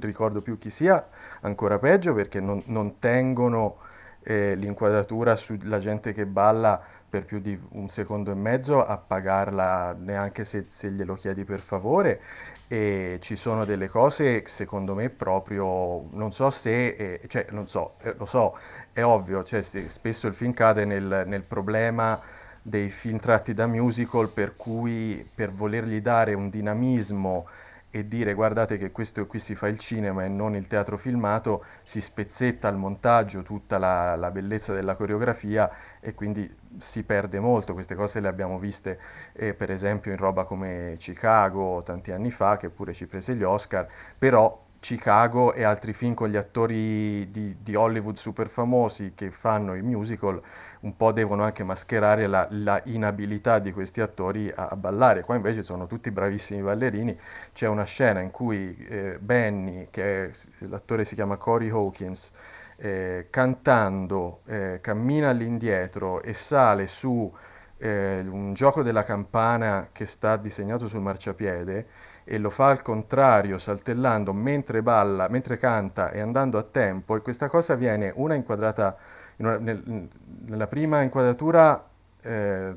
ricordo più chi sia, ancora peggio perché non, non tengono eh, l'inquadratura sulla gente che balla per più di un secondo e mezzo a pagarla neanche se, se glielo chiedi per favore. E ci sono delle cose secondo me proprio non so se eh, cioè non so eh, lo so è ovvio cioè, spesso il film cade nel, nel problema dei film tratti da musical per cui per volergli dare un dinamismo e dire guardate che questo qui si fa il cinema e non il teatro filmato, si spezzetta al montaggio tutta la, la bellezza della coreografia e quindi si perde molto. Queste cose le abbiamo viste eh, per esempio in roba come Chicago tanti anni fa, che pure ci prese gli Oscar, però Chicago e altri film con gli attori di, di Hollywood super famosi che fanno i musical un po' devono anche mascherare la, la inabilità di questi attori a, a ballare. Qua invece sono tutti bravissimi ballerini. C'è una scena in cui eh, Benny, che è, l'attore si chiama Corey Hawkins, eh, cantando eh, cammina all'indietro e sale su eh, un gioco della campana che sta disegnato sul marciapiede e lo fa al contrario, saltellando mentre balla, mentre canta e andando a tempo, e questa cosa viene una inquadrata in una- nel- nella prima inquadratura eh,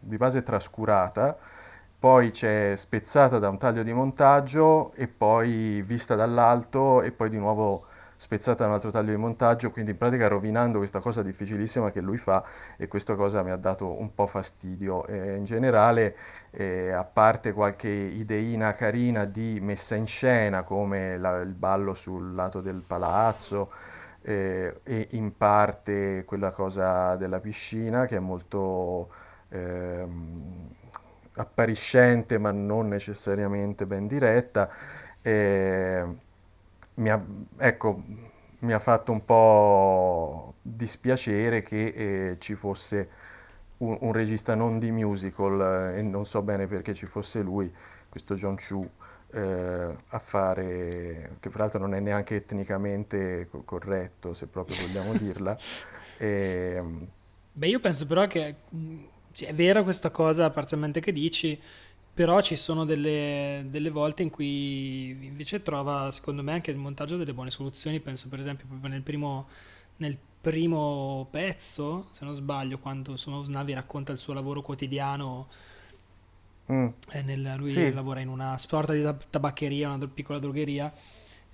di base trascurata, poi c'è spezzata da un taglio di montaggio e poi vista dall'alto e poi di nuovo spezzata da un altro taglio di montaggio, quindi in pratica rovinando questa cosa difficilissima che lui fa e questa cosa mi ha dato un po' fastidio. Eh, in generale, eh, a parte qualche ideina carina di messa in scena come la- il ballo sul lato del palazzo, eh, e in parte quella cosa della piscina che è molto ehm, appariscente ma non necessariamente ben diretta. Eh, mi ha, ecco, mi ha fatto un po' dispiacere che eh, ci fosse un, un regista non di musical eh, e non so bene perché ci fosse lui, questo John Chu, eh, a fare, che peraltro non è neanche etnicamente co- corretto, se proprio vogliamo dirla. E, Beh, io penso però che cioè, è vera questa cosa parzialmente che dici, però ci sono delle, delle volte in cui invece trova, secondo me, anche il montaggio delle buone soluzioni. Penso per esempio proprio nel primo, nel primo pezzo, se non sbaglio, quando insomma Usnavi racconta il suo lavoro quotidiano. mm, eh, nel- lui sì, lavora in una sorta di tab- tabaccheria, una piccola drogheria.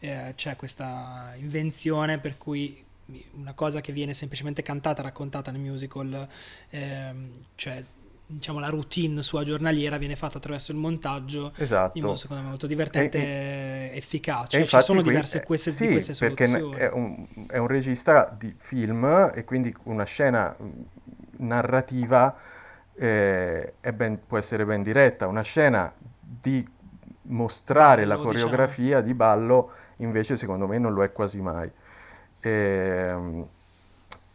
eh, c'è questa invenzione per cui una cosa che viene semplicemente cantata, raccontata nel musical, ehm, cioè diciamo la routine sua giornaliera viene fatta attraverso il montaggio esatto. in modo secondo me molto divertente e, efficace. Ci sono qui, diverse queste, sì, di queste soluzioni. Perché è un, è un regista di film e quindi una scena narrativa eh, ben, può essere ben diretta, una scena di mostrare ballo, la diciamo. coreografia diciamo. di ballo invece secondo me non lo è quasi mai. Eh,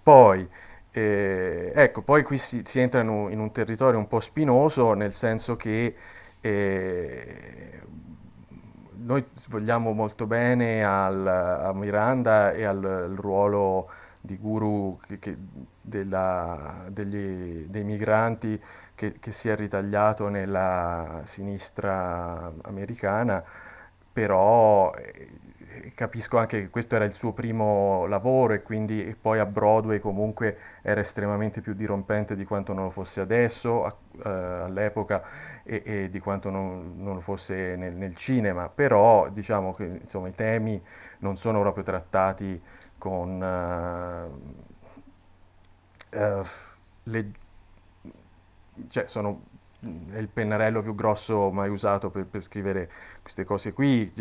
poi, eh, ecco, poi qui si, si entra in un, in un, territorio un po' spinoso, nel senso che eh, noi vogliamo molto bene al, a Miranda e al, al ruolo di guru che, che della, degli, dei migranti che, che, si è ritagliato nella sinistra americana, però eh, capisco anche che questo era il suo primo lavoro e quindi e poi a Broadway comunque era estremamente più dirompente di quanto non lo fosse adesso, a, uh, all'epoca, e, e, di quanto non, non lo fosse nel, nel, cinema, però diciamo che insomma, i temi non sono proprio trattati con uh, uh, le, cioè sono è il pennarello più grosso mai usato per, per scrivere queste cose qui,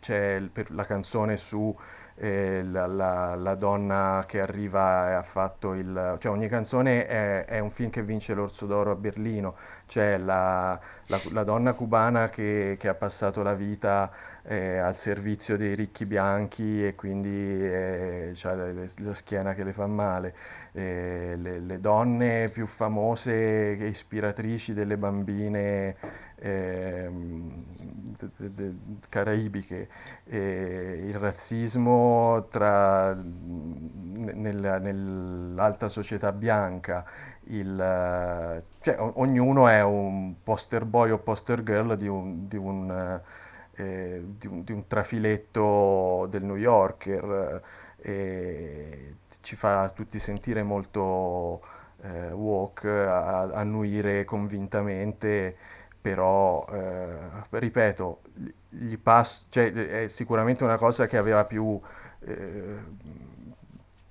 c'è la canzone su eh, la, la, la, donna che arriva e ha fatto il... cioè ogni canzone è, è un film che vince l'Orso d'Oro a Berlino, c'è la, la donna cubana che, che, ha passato la vita eh, al servizio dei ricchi bianchi e quindi eh, ha la schiena che le fa male. Eh, le, le, donne più famose ispiratrici delle bambine eh, de, de, caraibiche, eh, il razzismo tra, nel, nell'alta società bianca, il, cioè, ognuno è un poster boy o poster girl di un, di un, eh, di un, di un trafiletto del New Yorker. Ci fa tutti sentire molto eh, walk, a, annuire convintamente, però, eh, ripeto, gli pass- cioè, è sicuramente una cosa che aveva più... Eh,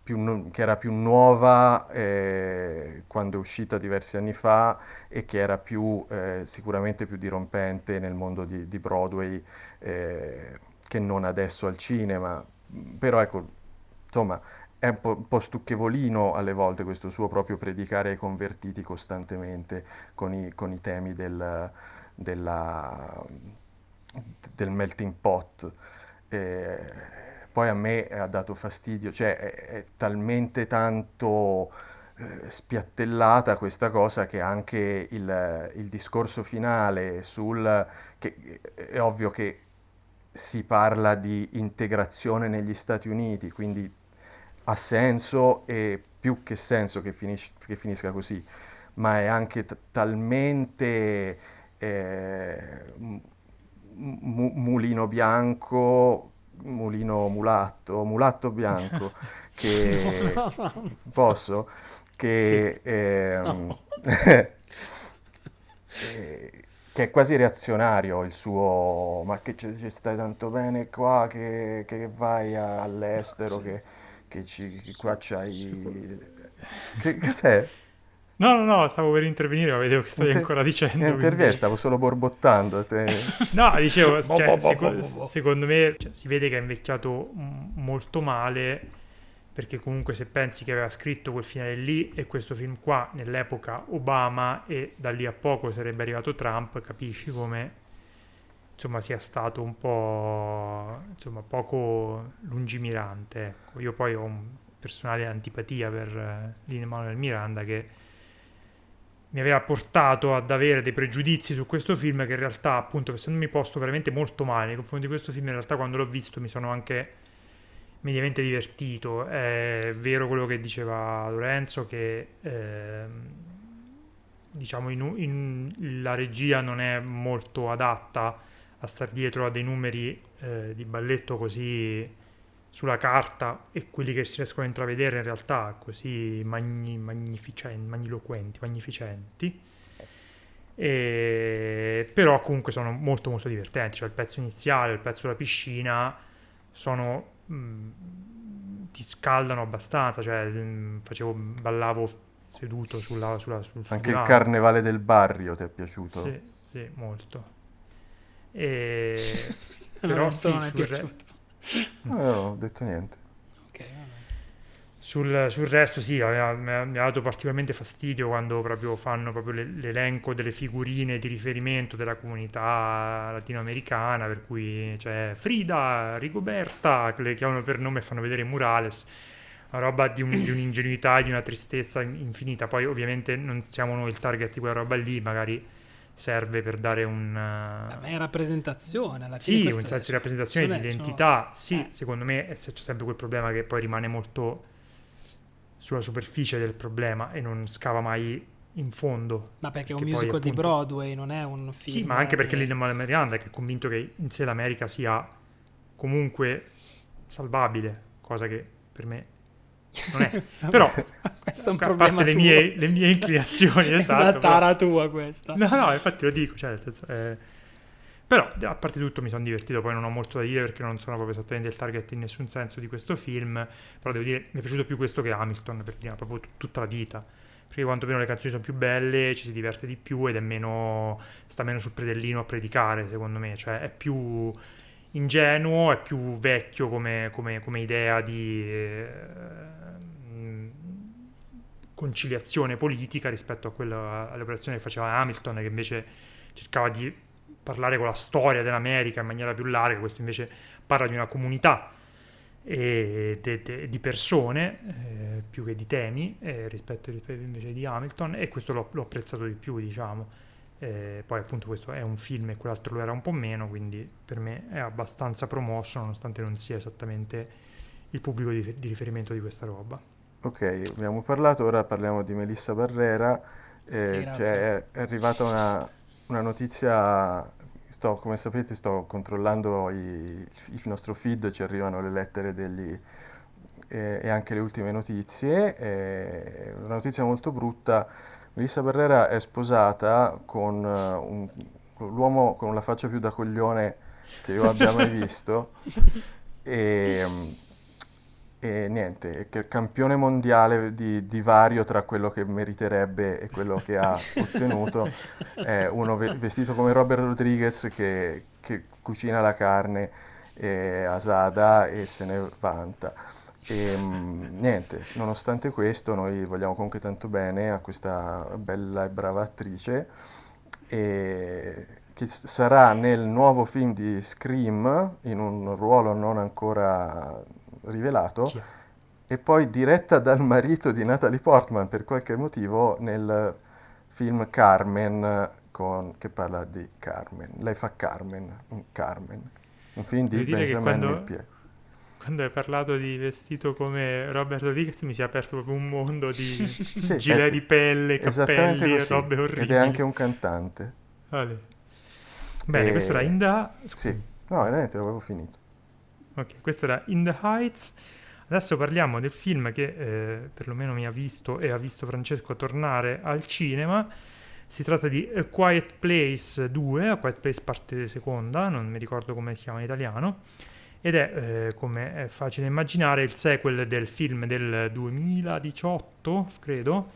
più, che era più nuova eh, quando è uscita diversi anni fa e che era più, eh, sicuramente più dirompente nel mondo di, di Broadway eh, che non adesso al cinema. Però ecco, insomma, è un po', stucchevolino alle volte questo suo proprio predicare ai convertiti costantemente con i, con i temi del, della, del melting pot. Eh, poi a me ha dato fastidio, cioè è, è talmente tanto eh, spiattellata questa cosa che anche il, il discorso finale sul... che è ovvio che si parla di integrazione negli Stati Uniti, quindi ha senso e più che senso che, finis- che finisca così, ma è anche t- talmente eh, m- mulino bianco, mulino mulatto, mulatto bianco, che posso, che, sì. ehm, no. eh, che è quasi reazionario il suo, ma che ci, ci stai tanto bene qua, che, che vai all'estero, sì. che che, ci, che qua c'hai... Che, cos'è? No, no, no, stavo per intervenire, ma vedevo che stavi ancora dicendo. Interviene, quindi... stavo solo borbottando. Te... no, dicevo, cioè, seco- secondo me cioè, si vede che è invecchiato molto male, perché comunque se pensi che aveva scritto quel finale lì e questo film qua nell'epoca Obama e da lì a poco sarebbe arrivato Trump, capisci come insomma sia stato un po' insomma, poco lungimirante. Ecco. Io poi ho un personale antipatia per eh, Lin Manuel Miranda che mi aveva portato ad avere dei pregiudizi su questo film che in realtà appunto essendomi posto veramente molto male nei confronti di questo film in realtà quando l'ho visto mi sono anche mediamente divertito è vero quello che diceva Lorenzo che eh, diciamo in, in, la regia non è molto adatta a star dietro a dei numeri eh, di balletto così sulla carta e quelli che si riescono a intravedere in realtà così magni, magnificenti, magniloquenti, magnificenti. E, però comunque sono molto molto divertenti, cioè il pezzo iniziale, il pezzo della piscina sono mh, ti scaldano abbastanza, cioè mm, facevo, ballavo seduto sulla, sulla, sul, sul Anche il divano. carnevale del barrio ti è piaciuto? Sì, sì, molto. E... Però sì, non è sul re- piaciuto. No, non ho detto niente. Ok, vabbè. Sul, sul resto sì, mi ha, mi ha dato particolarmente fastidio quando proprio fanno proprio le- l'elenco delle figurine di riferimento della comunità latinoamericana, per cui c'è Frida, Rigoberta, che le chiamano per nome e fanno vedere Murales, una roba di, un- di un'ingenuità e di una tristezza in- infinita. Poi ovviamente non siamo noi il target di quella roba lì, magari serve per dare un... eh, Vabbè, è rappresentazione alla fine. Sì, un senso di rappresentazione, di identità, sì, eh. secondo me c'è sempre quel problema che poi rimane molto sulla superficie del problema e non scava mai in fondo. Ma perché è un poi, musical di appunto- Broadway, non è un film. Sì, ma anche perché di- Lin Miranda che è convinto che in sé l'America sia comunque salvabile, cosa che per me non è. Però, questo è un a parte le mie, le mie inclinazioni, È esatto. una però- tara tua questa. No, no, infatti lo dico, cioè, senso, eh, Però, a parte tutto, mi sono divertito, poi non ho molto da dire perché non sono proprio esattamente il target in nessun senso di questo film, però devo dire, mi è piaciuto più questo che Hamilton, per dire, proprio t- tutta la vita. Perché quantomeno le canzoni sono più belle, ci si diverte di più ed è meno, sta meno sul predellino a predicare, secondo me, cioè è più ingenuo, è più vecchio come, come- come idea di eh, mh, conciliazione politica rispetto a quella, alle che faceva Hamilton, che invece cercava di parlare con la storia dell'America in maniera più larga, questo invece parla di una comunità e de- de- di persone eh, più che di temi eh, rispetto, rispetto invece di Hamilton e questo l'ho, l'ho apprezzato di più diciamo Eh, poi appunto questo è un film e quell'altro lo era un po' meno quindi per me è abbastanza promosso nonostante non sia esattamente il pubblico di, di riferimento di questa roba Ok, abbiamo parlato, ora parliamo di Melissa Barrera. Eh, Sì, cioè, è, è arrivata una, una notizia, sto, come sapete sto controllando i- il nostro feed, ci arrivano le lettere degli, eh, e anche le ultime notizie. eh, una notizia molto brutta, Melissa Barrera è sposata con, eh, un- l'uomo con la faccia più da coglione che io abbia mai visto. E, e niente, è campione mondiale di divario tra quello che meriterebbe e quello che ha ottenuto è uno ve- vestito come Robert Rodriguez che, che cucina la carne eh, asada e se ne vanta. E mm, niente, nonostante questo, noi vogliamo comunque tanto bene a questa bella e brava attrice e che sarà nel nuovo film di Scream in un ruolo non ancora rivelato e poi diretta dal marito di Natalie Portman per qualche motivo nel film Carmen con- che parla di Carmen. Lei fa Carmen, in Carmen, un film di che Benjamin quando-. Quando hai parlato di vestito come Robert Rodriguez mi si è aperto proprio un mondo di Sì, gilet è di pelle, cappelli e robe Ed orribili è anche un cantante. Vale. Bene, E- questo era In the... Sì, no, niente, avevo finito. Ok, questo era In the Heights. Adesso parliamo del film che eh, perlomeno mi ha visto e ha visto Francesco tornare al cinema. Si tratta di A Quiet Place 2, A Quiet Place parte seconda, non mi ricordo come si chiama in italiano. Ed è, eh, come è facile immaginare, il sequel del film del 2018, credo,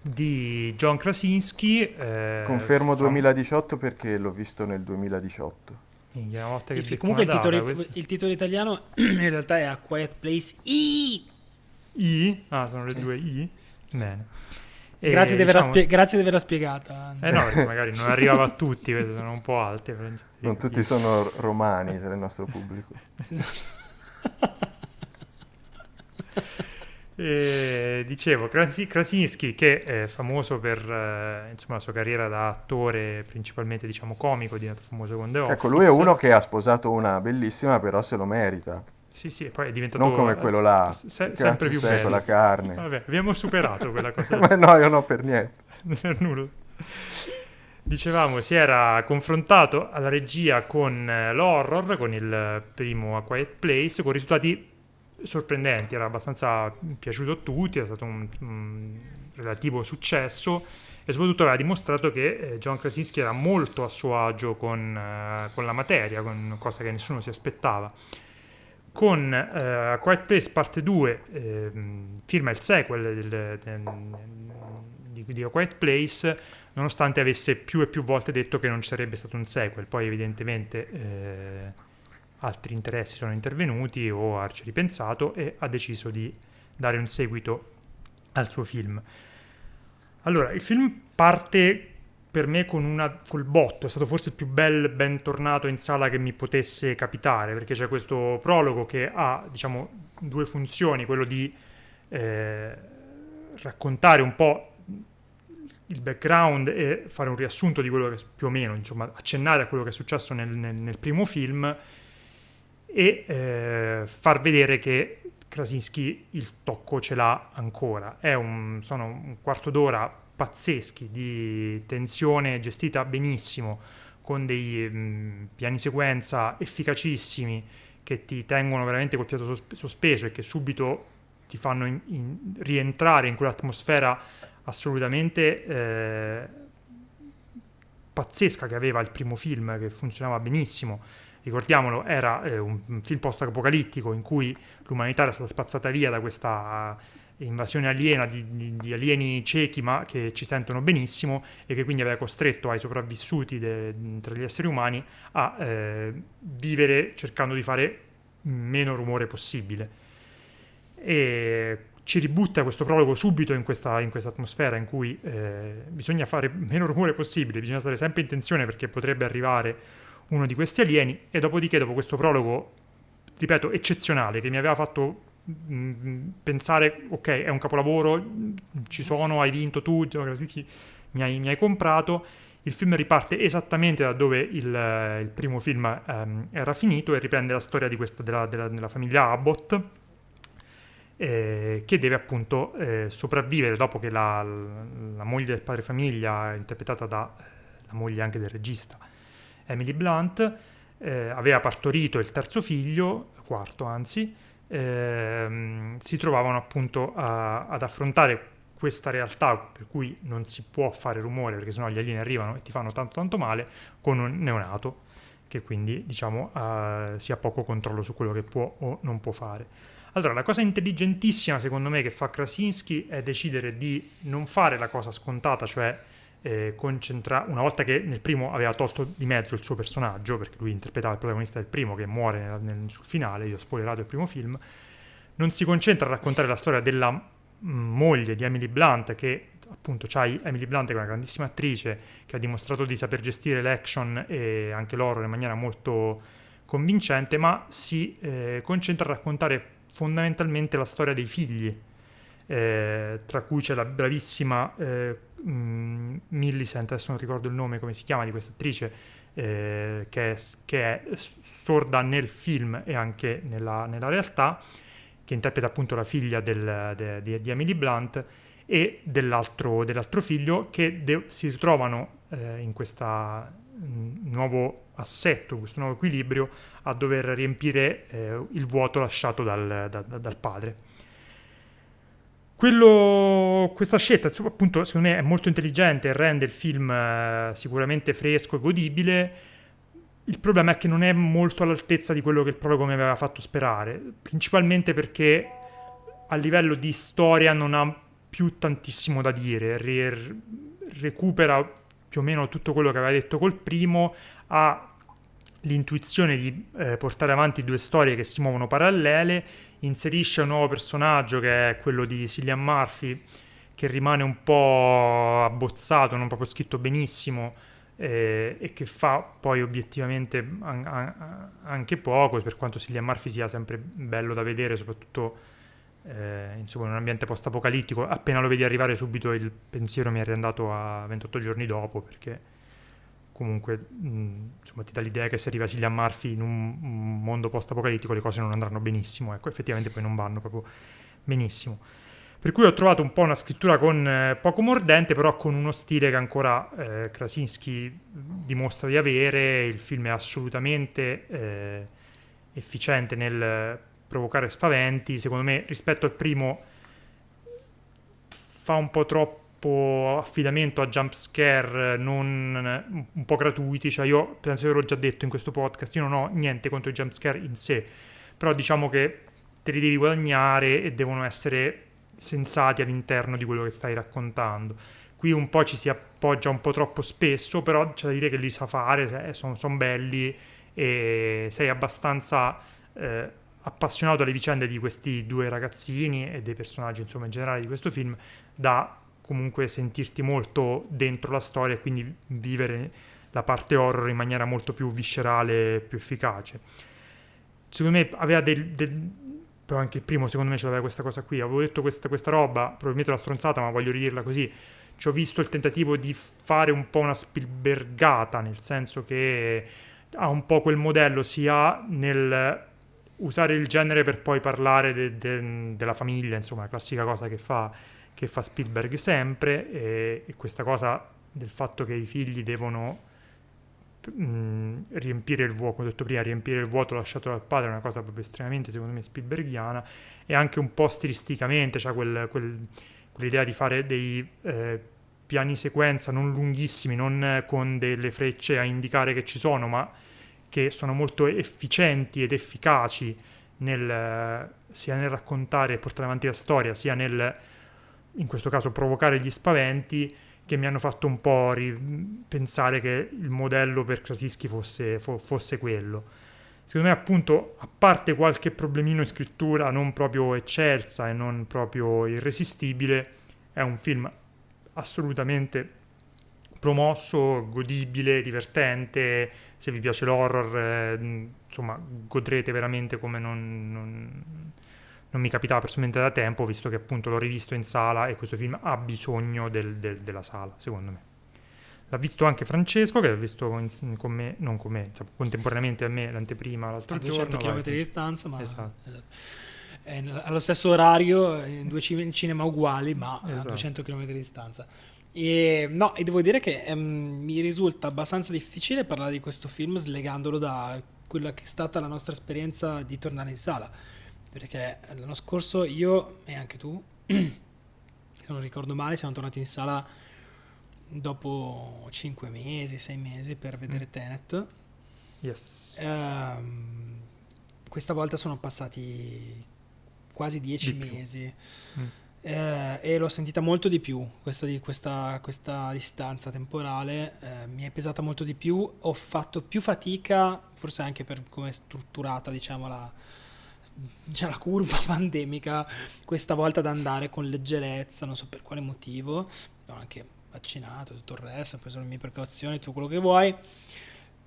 di John Krasinski. eh, Confermo fam- 2018 perché l'ho visto nel 2018. Minchia, una volta che Il comunque il titolo, data, questo- il titolo italiano in realtà è A Quiet Place I. I? Ah, sono le Sì. due I? Bene. E, Grazie, di averla diciamo- spie- grazie di averla spiegata. Eh no, perché magari non arrivava a tutti, sono un po' alti. Francesco. Non tutti sono romani nel nostro pubblico. E, dicevo, Krasi- Krasinski, che è famoso per eh, insomma, la sua carriera da attore, principalmente diciamo comico, è diventato famoso con The Office. Ecco, lui è uno che ha sposato una bellissima, però se lo merita. Sì, sì, e poi è diventato... Non come quello là, se- sempre più bello. la carne. Vabbè, abbiamo superato quella cosa. Ma no, io no per niente. per nulla. Dicevamo, si era confrontato alla regia con eh, l'horror, con il primo A Quiet Place, con risultati sorprendenti, era abbastanza piaciuto a tutti, è stato un, un relativo successo e soprattutto aveva dimostrato che eh, John Krasinski era molto a suo agio con, eh, con la materia, con cosa che nessuno si aspettava. Con uh, Quiet Place parte 2 eh, firma il sequel del, del, di, di A Quiet Place nonostante avesse più e più volte detto che non ci sarebbe stato un sequel. Poi evidentemente eh, altri interessi sono intervenuti o ha ripensato e ha deciso di dare un seguito al suo film. Allora il film parte per me con una, col botto, è stato forse il più bel bentornato in sala che mi potesse capitare, perché c'è questo prologo che ha, diciamo, due funzioni, quello di eh, raccontare un po' il background e fare un riassunto di quello che più o meno, insomma, accennare a quello che è successo nel, nel, nel primo film e eh, far vedere che Krasinski il tocco ce l'ha ancora. È un, sono un quarto d'ora pazzeschi di tensione gestita benissimo, con dei mh, mm, piani sequenza efficacissimi che ti tengono veramente col fiato sospeso e che subito ti fanno in, in, rientrare in quell'atmosfera assolutamente eh, pazzesca che aveva il primo film, che funzionava benissimo. Ricordiamolo, era eh, un, un film post-apocalittico in cui l'umanità era stata spazzata via da questa invasione aliena di, di, di, alieni ciechi ma che ci sentono benissimo e che quindi aveva costretto ai sopravvissuti de, tra gli esseri umani a eh, vivere cercando di fare meno rumore possibile. E ci ributta questo prologo subito in questa, in questa atmosfera in cui eh, bisogna fare meno rumore possibile, bisogna stare sempre in tensione perché potrebbe arrivare uno di questi alieni e dopodiché dopo questo prologo, ripeto, eccezionale che mi aveva fatto pensare, ok, è un capolavoro, ci sono, hai vinto tu, mi hai, mi hai comprato, il film riparte esattamente da dove il, il primo film um, era finito e riprende la storia questa, della, della, della, famiglia Abbott eh, che deve appunto eh, sopravvivere dopo che la, la, moglie del padre famiglia, interpretata dalla moglie anche del regista Emily Blunt, eh, aveva partorito il terzo figlio, quarto anzi, ehm, si trovavano appunto a, ad affrontare questa realtà per cui non si può fare rumore perché sennò gli alieni arrivano e ti fanno tanto tanto male con un neonato che quindi diciamo uh, si ha poco controllo su quello che può o non può fare. Allora, la cosa intelligentissima secondo me che fa Krasinski è decidere di non fare la cosa scontata, cioè eh, concentrare, una volta che nel primo aveva tolto di mezzo il suo personaggio, perché lui interpretava il protagonista del primo che muore nel, nel, sul finale, io ho spoilerato il primo film, non si concentra a raccontare la storia della mm, moglie di Emily Blunt, che appunto c'hai Emily Blunt che è una grandissima attrice, che ha dimostrato di saper gestire l'action e anche l'horror in maniera molto convincente, ma si eh, concentra a raccontare fondamentalmente la storia dei figli, eh, tra cui c'è la bravissima eh, mh, Millicent, adesso non ricordo il nome, come si chiama, di questa attrice, eh, che, che, è, sorda nel film e anche nella, nella realtà, che interpreta appunto la figlia del, de, de, di Emily Blunt e dell'altro, dell'altro figlio che de- si ritrovano eh, in questo nuovo assetto, questo nuovo equilibrio a dover riempire eh, il vuoto lasciato dal, da, dal padre. Quello, questa scelta, appunto, secondo me è molto intelligente e rende il film eh, sicuramente fresco e godibile. Il problema è che non è molto all'altezza di quello che il prologo mi aveva fatto sperare, principalmente perché a livello di storia non ha più tantissimo da dire, Re- recupera più o meno tutto quello che aveva detto col primo, ha l'intuizione di eh, portare avanti due storie che si muovono parallele, inserisce un nuovo personaggio che è quello di Cillian Murphy, che rimane un po' abbozzato, non proprio scritto benissimo, eh, e che fa poi obiettivamente an- an- anche poco, per quanto Cillian Murphy sia sempre bello da vedere, soprattutto eh, insomma, in un ambiente post-apocalittico. Appena lo vedi arrivare subito il pensiero mi è riandato a 28 giorni dopo, perché comunque mh, insomma, ti dà l'idea che se arriva Cillian Murphy in un, un mondo post-apocalittico le cose non andranno benissimo, ecco, effettivamente poi non vanno proprio benissimo. Per cui ho trovato un po' una scrittura con eh, poco mordente, però con uno stile che ancora eh, Krasinski dimostra di avere. Il film è assolutamente eh, efficiente nel provocare spaventi. Secondo me, rispetto al primo, fa un po' troppo troppo affidamento a jump scare non, un po' gratuiti, cioè io penso che l'ho già detto in questo podcast, io non ho niente contro i jump scare in sé, però diciamo che te li devi guadagnare e devono essere sensati all'interno di quello che stai raccontando. Qui un po' ci si appoggia un po' troppo spesso, però c'è da dire che li sa fare, sono son belli e sei abbastanza eh, appassionato alle vicende di questi due ragazzini e dei personaggi insomma in generale di questo film da comunque sentirti molto dentro la storia e quindi vivere la parte horror in maniera molto più viscerale e più efficace. Secondo me aveva del, del però anche il primo secondo me ce l'aveva questa cosa qui. Avevo detto questa, questa roba, probabilmente una stronzata, ma voglio ridirla così. Ci ho visto il tentativo di fare un po' una Spielbergata, nel senso che ha un po' quel modello sia nel usare il genere per poi parlare de, de, della famiglia, insomma, la classica cosa che fa, che fa Spielberg sempre, e, e, questa cosa del fatto che i figli devono mh, riempire il vuoto, come ho detto prima, riempire il vuoto lasciato dal padre è una cosa proprio estremamente, secondo me, Spielbergiana, e anche un po' stilisticamente, cioè quel, quel, quell'idea di fare dei... Eh, piani sequenza non lunghissimi, non con delle frecce a indicare che ci sono, ma che sono molto efficienti ed efficaci nel, sia nel raccontare e portare avanti la storia, sia nel, in questo caso, provocare gli spaventi, che mi hanno fatto un po' ri- pensare che il modello per Krasinski fosse, fo- fosse quello. Secondo me, appunto, a parte qualche problemino in scrittura non proprio eccelsa e non proprio irresistibile, è un film assolutamente promosso, godibile, divertente. Se vi piace l'horror, eh, insomma, godrete veramente come non, non, non, mi capitava personalmente da tempo, visto che appunto l'ho rivisto in sala e questo film ha bisogno del, del, della sala, secondo me. L'ha visto anche Francesco, che ha visto in, con me, non con me, insomma, contemporaneamente a me l'anteprima l'altro a giorno. A 200 km di distanza, ma... Esatto. Esatto. allo stesso orario, in due cinema uguali, ma esatto. a 200 km di distanza. E, no, e devo dire che um, mi risulta abbastanza difficile parlare di questo film slegandolo da quella che è stata la nostra esperienza di tornare in sala. Perché l'anno scorso io e anche tu, se non ricordo male, siamo tornati in sala dopo 5 mesi, 6 mesi per vedere mm. Tenet. Yes. Um, questa volta sono passati quasi 10 mesi. Mm eh, e l'ho sentita molto di più questa, questa, questa distanza temporale, eh, mi è pesata molto di più, ho fatto più fatica, forse anche per come è strutturata diciamo la, diciamo, la curva pandemica, questa volta ad andare con leggerezza, non so per quale motivo, ho anche vaccinato, tutto il resto, ho preso le mie precauzioni, tutto quello che vuoi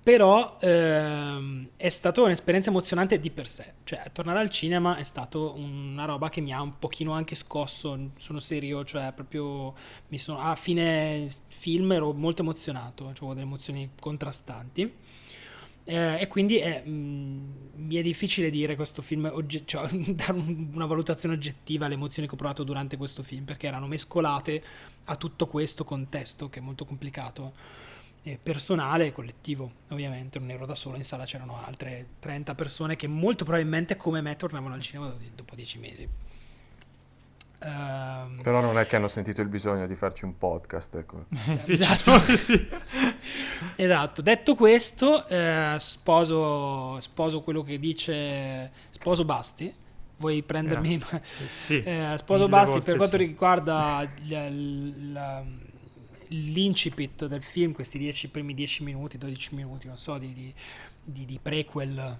però ehm, è stata un'esperienza emozionante di per sé, cioè tornare al cinema è stata una roba che mi ha un pochino anche scosso, sono serio, cioè proprio mi sono, a fine film ero molto emozionato, cioè avevo delle emozioni contrastanti. Eh, e quindi è, mh, mm, mi è difficile dire questo film, ogge- cioè, dare un, una valutazione oggettiva alle emozioni che ho provato durante questo film, perché erano mescolate a tutto questo contesto che è molto complicato eh, personale e collettivo, ovviamente, non ero da solo, in sala c'erano altre 30 persone che molto probabilmente come me tornavano al cinema dopo 10 mesi. Um, Però non è che hanno sentito il bisogno di farci un podcast. Ecco. esatto. sì. esatto. Detto questo, eh, sposo, sposo quello che dice, sposo Basti. Vuoi prendermi? Eh, sì. Eh, sposo Basti per quanto sì. riguarda l, l, l'incipit del film, questi dieci, primi 10 minuti, 12 minuti, non so, di, di, di, di prequel,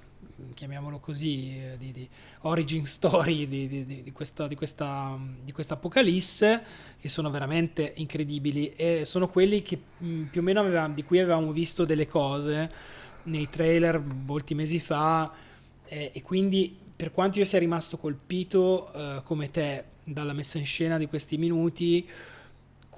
chiamiamolo così, eh, di, di origin story di, questa, di, questa, questa apocalisse, che sono veramente incredibili. E sono quelli che mh, più o meno avevamo, di cui avevamo visto delle cose nei trailer molti mesi fa eh, e quindi per quanto io sia rimasto colpito eh, come te dalla messa in scena di questi minuti,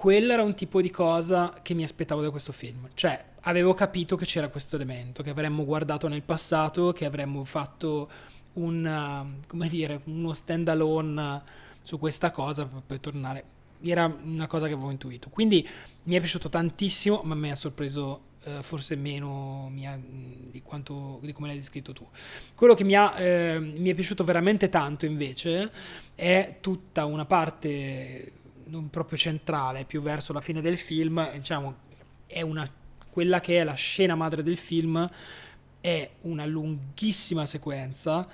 quello era un tipo di cosa che mi aspettavo da questo film. Cioè, avevo capito che c'era questo elemento, che avremmo guardato nel passato, che avremmo fatto un, come dire, uno stand alone su questa cosa per poi tornare. Era una cosa che avevo intuito. Quindi mi è piaciuto tantissimo, ma mi ha sorpreso uh, forse meno mia, di, quanto, di come l'hai descritto tu. Quello che mi, ha, eh, mi è piaciuto veramente tanto invece è tutta una parte non proprio centrale, più verso la fine del film, diciamo, è una, quella che è la scena madre del film, è una lunghissima sequenza.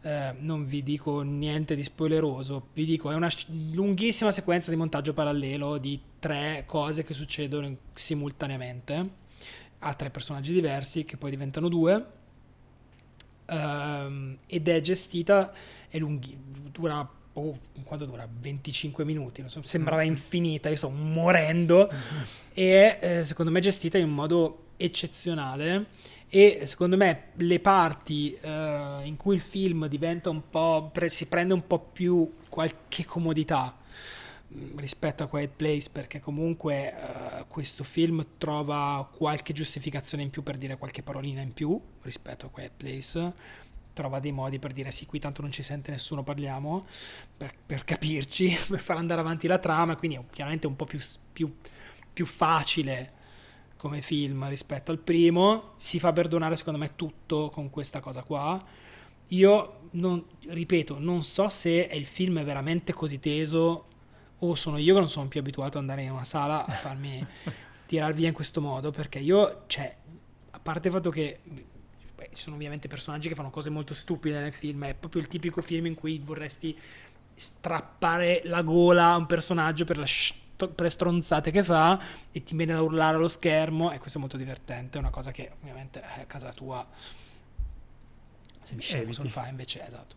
Eh, non vi dico niente di spoileroso, vi dico è una lunghissima sequenza di montaggio parallelo di tre cose che succedono simultaneamente a tre personaggi diversi che poi diventano due. Um, ed è gestita, è lunghi, dura oh, quanto dura? 25 minuti, so, sembrava infinita, io sto morendo. E eh, secondo me gestita in un modo eccezionale. E secondo me le parti uh, in cui il film diventa un po' pre- si prende un po' più qualche comodità mm, rispetto a Quiet Place perché comunque uh, questo film trova qualche giustificazione in più per dire qualche parolina in più rispetto a Quiet Place trova dei modi per dire sì qui tanto non ci sente nessuno parliamo per, per capirci per far andare avanti la trama quindi è chiaramente un po' più, più, più facile come film rispetto al primo. Si fa perdonare, secondo me, tutto con questa cosa qua. Io, non, ripeto, non so se è il film veramente così teso o sono io che non sono più abituato ad andare in una sala a farmi tirar via in questo modo, perché io, cioè, a parte il fatto che ci sono ovviamente personaggi che fanno cose molto stupide nel film, è proprio il tipico film in cui vorresti strappare la gola a un personaggio per la per le stronzate che fa e ti viene da urlare allo schermo e questo è molto divertente, è una cosa che ovviamente a casa tua. Se mi scemo se lo fa invece esatto.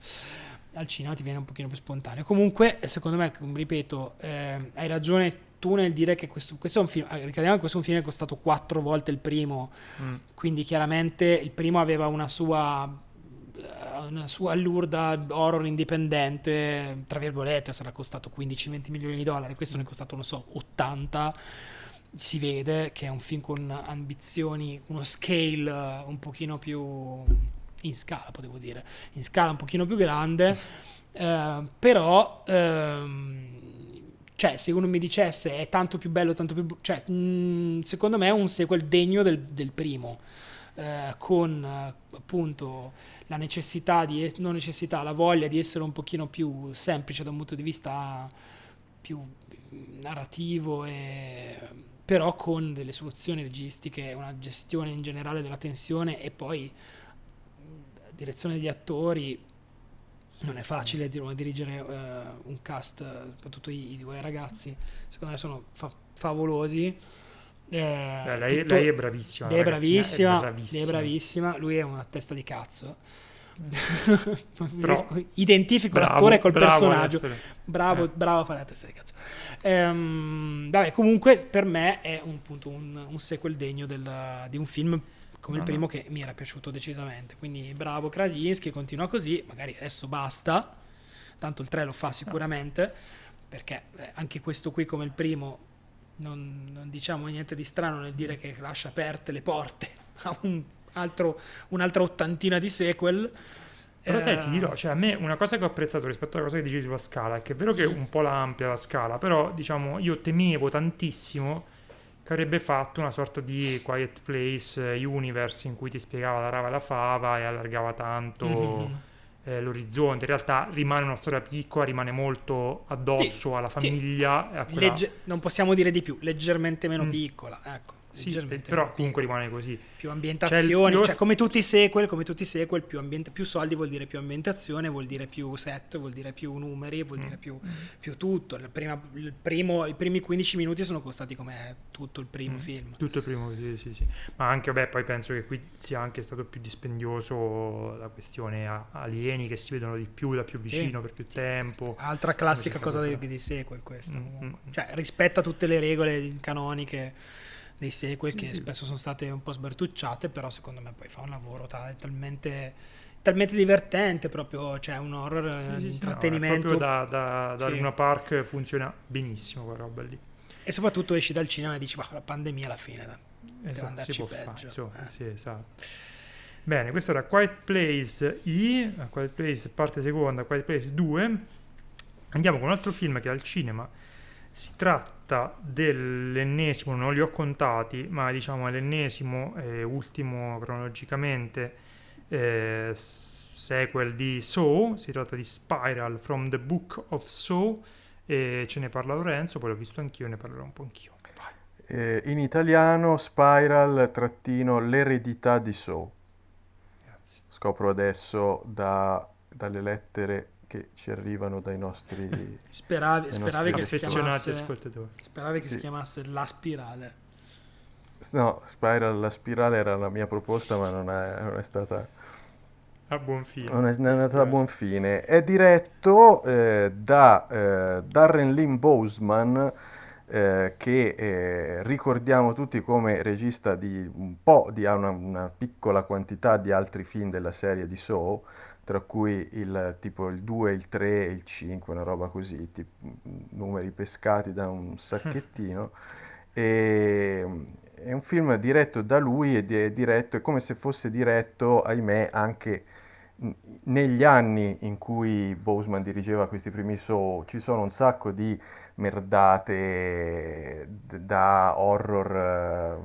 Al cinema ti viene un pochino più spontaneo. Comunque secondo me ripeto eh, hai ragione tu nel dire che questo, questo, è un film eh, ricordiamo che questo è un film che è costato quattro volte il primo mm. quindi chiaramente il primo aveva una sua una sua allurda horror indipendente, tra virgolette, sarà costato 15-20 milioni di dollari, questo ne è costato, non so, 80. Si vede che è un film con ambizioni, uno scale un pochino più in scala, potevo dire, in scala un pochino più grande, eh, però ehm, cioè, se uno mi dicesse è tanto più bello, tanto più... cioè, mh, mm, secondo me è un sequel degno del, del primo, eh, con appunto la necessità di, non necessità, la voglia di essere un pochino più semplice da un punto di vista più narrativo e però con delle soluzioni registiche, una gestione in generale della tensione e poi direzione degli attori non è facile dirigere uh, un cast, soprattutto i, i, due ragazzi, secondo me sono fa- favolosi. Eh, Beh, lei, tutto, lei, è bravissima. Lei è bravissima, è bravissima, lei è bravissima, lui è una testa di cazzo. Però, identifico bravo, l'attore col personaggio. Bravo, eh. bravo a fare la testa di cazzo. Ehm, vabbè, comunque per me è un, appunto, un, un sequel degno del, di un film come no, il primo no. che mi era piaciuto decisamente. Quindi bravo Krasinski, continua così, magari adesso basta. Tanto il 3 lo fa sicuramente, no. perché eh, anche questo qui come il primo non, non, diciamo niente di strano nel dire che lascia aperte le porte a un altro, un'altra ottantina di sequel. Però eh... sai, ti dirò, cioè a me una cosa che ho apprezzato rispetto alla cosa che dicevi sulla scala è che è vero che è un po' la ampia la scala, però diciamo io temevo tantissimo che avrebbe fatto una sorta di Quiet Place Universe in cui ti spiegava la rava e la fava e allargava tanto mm-hmm. eh, l'orizzonte. In realtà rimane una storia piccola, rimane molto addosso sì, alla famiglia. Sì. Legge- non possiamo dire di più, leggermente meno mm. piccola, ecco. Sì, però comunque rimane così. Più ambientazione, cioè, cioè, come tutti i sequel, come tutti i sequel più, ambient- più, soldi vuol dire più ambientazione, vuol dire più set, vuol dire più numeri, vuol mm. dire più, più tutto. Prima, primo, I primi 15 minuti sono costati come tutto il primo mm. film. Tutto il primo, sì, sì, sì. Ma anche, beh, poi penso che qui sia anche stato più dispendioso la questione a- alieni che si vedono di più da più vicino sì. per più tempo. Altra classica cosa dei, dei sequel questo. Mm, mm. Cioè rispetta tutte le regole canoniche dei sequel che spesso sono state un po' sbertucciate, però secondo me poi fa un lavoro tal- talmente, talmente divertente, proprio, cioè un horror sì, sì, intrattenimento. No, proprio da, da, da sì. Luna Park funziona benissimo quella roba lì. E soprattutto esci dal cinema e dici, ma la pandemia alla fine, da, esatto, andarci peggio. Fare, eh. sì, esatto. Bene, questo era Quiet Place I, Quiet Place parte seconda, Quiet Place 2. Andiamo con un altro film che è al cinema si tratta dell'ennesimo, non li ho contati, ma diciamo l'ennesimo e ultimo cronologicamente eh, sequel di Saw, si tratta di Spiral from the Book of Saw e ce ne parla Lorenzo, poi l'ho visto anch'io e ne parlerò un po' anch'io. Eh, in italiano Spiral trattino l'eredità di Saw. Grazie. Scopro adesso da dalle lettere che ci arrivano dai nostri... Speravi, Dai speravi nostri che si chiamasse, ascoltatori. speravi che Sì. si chiamasse La Spirale. No, Spiral, la spirale era la mia proposta, ma non è, non è stata... A buon fine. Non è, non è andata a buon fine. È diretto eh, da eh, Darren Lynn Boseman, eh, che eh, ricordiamo tutti come regista di un po' di una, una piccola quantità di altri film della serie di Saw, tra cui il tipo il 2, il 3 e il 5, una roba così, tipo, numeri pescati da un sacchettino. E, è un film diretto da lui ed è diretto, è come se fosse diretto, ahimè, anche negli anni in cui Boseman dirigeva questi primi show. Ci sono un sacco di merdate da horror